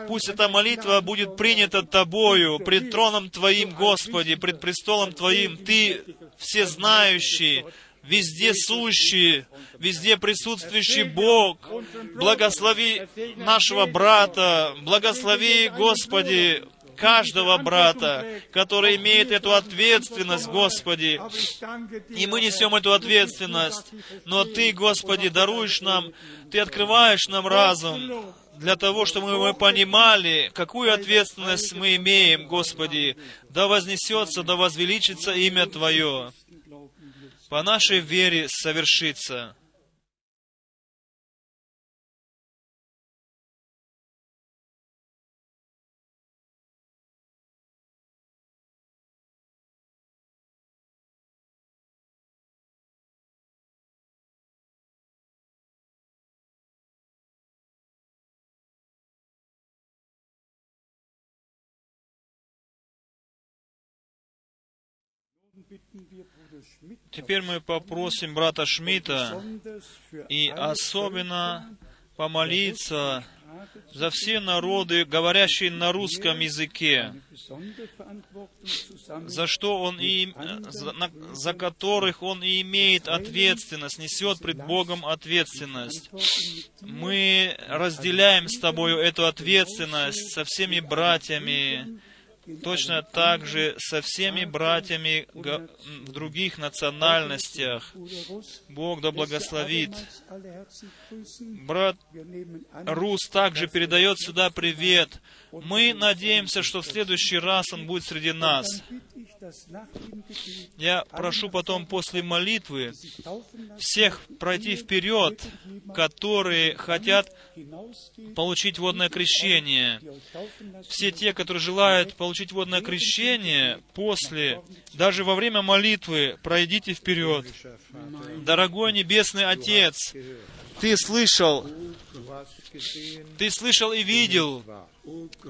пусть эта молитва будет принята Тобою, пред троном Твоим, Господи, пред престолом Твоим. Ты всезнающий, везде сущий, везде присутствующий Бог. Благослови нашего брата, благослови, Господи, каждого брата, который имеет эту ответственность, Господи. И мы несем эту ответственность. Но Ты, Господи, даруешь нам, Ты открываешь нам разум для того, чтобы мы понимали, какую ответственность мы имеем, Господи. Да вознесется, да возвеличится имя Твое. По нашей вере совершится. Теперь мы попросим брата Шмидта и особенно помолиться за все народы, говорящие на русском языке, за что он и, за, на, за которых он и имеет ответственность, несет пред Богом ответственность. Мы разделяем с тобою эту ответственность со всеми братьями, точно так же со всеми братьями в других национальностях. Бог да благословит. Брат Рус также передает сюда привет. Мы надеемся, что в следующий раз он будет среди нас. Я прошу потом после молитвы всех пройти вперед, которые хотят получить водное крещение. Все те, которые желают получить водное крещение, после, даже во время молитвы, пройдите вперед. Дорогой Небесный Отец, Ты слышал, Ты слышал и видел,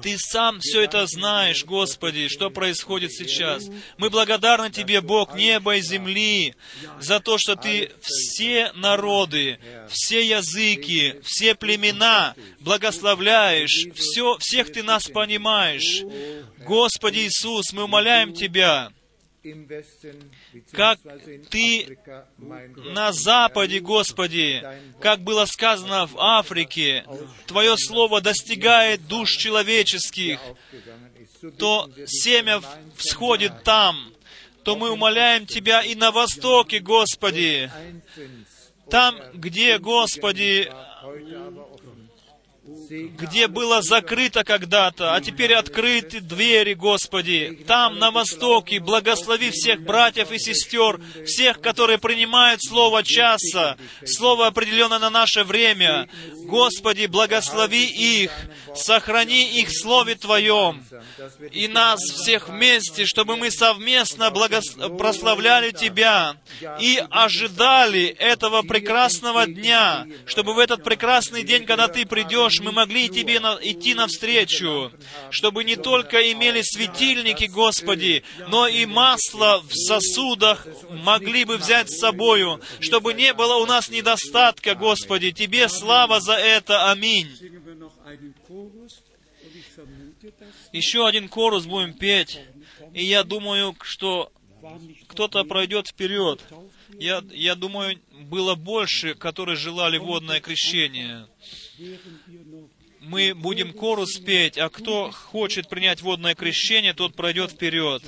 ты сам все это знаешь, Господи, что происходит сейчас. Мы благодарны Тебе, Бог неба и земли, за то, что Ты все народы, все языки, все племена благословляешь, все, всех Ты нас понимаешь. Господи Иисус, мы умоляем Тебя, как Ты на Западе, Господи, как было сказано в Африке, Твое Слово достигает душ человеческих, то семя всходит там, то мы умоляем Тебя и на Востоке, Господи, там, где, Господи, где было закрыто когда-то, а теперь открыты двери, Господи. Там, на востоке, благослови всех братьев и сестер, всех, которые принимают Слово часа, Слово определенное на наше время. Господи, благослови их, сохрани их в Слове Твоем, и нас всех вместе, чтобы мы совместно благос... прославляли Тебя и ожидали этого прекрасного дня, чтобы в этот прекрасный день, когда Ты придешь, мы могли тебе на, идти навстречу, чтобы не только имели светильники, Господи, но и масло в сосудах могли бы взять с собою, чтобы не было у нас недостатка, Господи. Тебе слава за это. Аминь. Еще один корус будем петь. И я думаю, что кто-то пройдет вперед. Я, я думаю, было больше, которые желали водное крещение. Мы будем корус петь, а кто хочет принять водное крещение, тот пройдет вперед.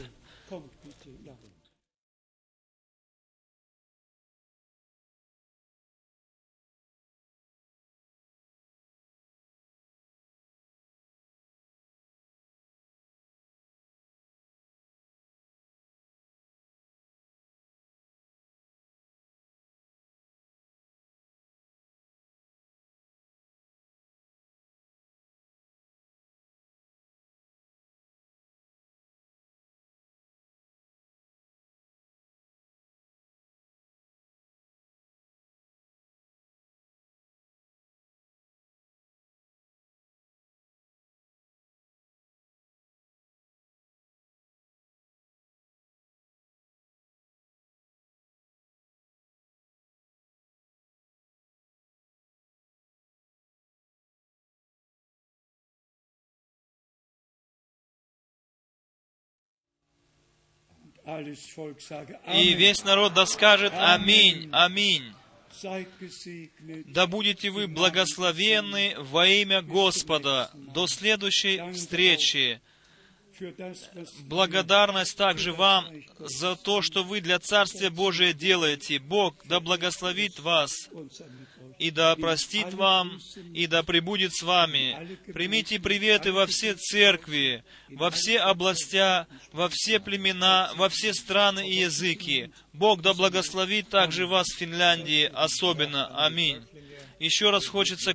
И весь народ да скажет Аминь, Аминь. Да будете вы благословенны во имя Господа до следующей встречи. Благодарность также вам за то, что вы для Царствия Божия делаете. Бог да благословит вас и да простит вам, и да пребудет с вами. Примите приветы во все церкви, во все областя, во все племена, во все страны и языки. Бог да благословит также вас в Финляндии особенно. Аминь. Еще раз хочется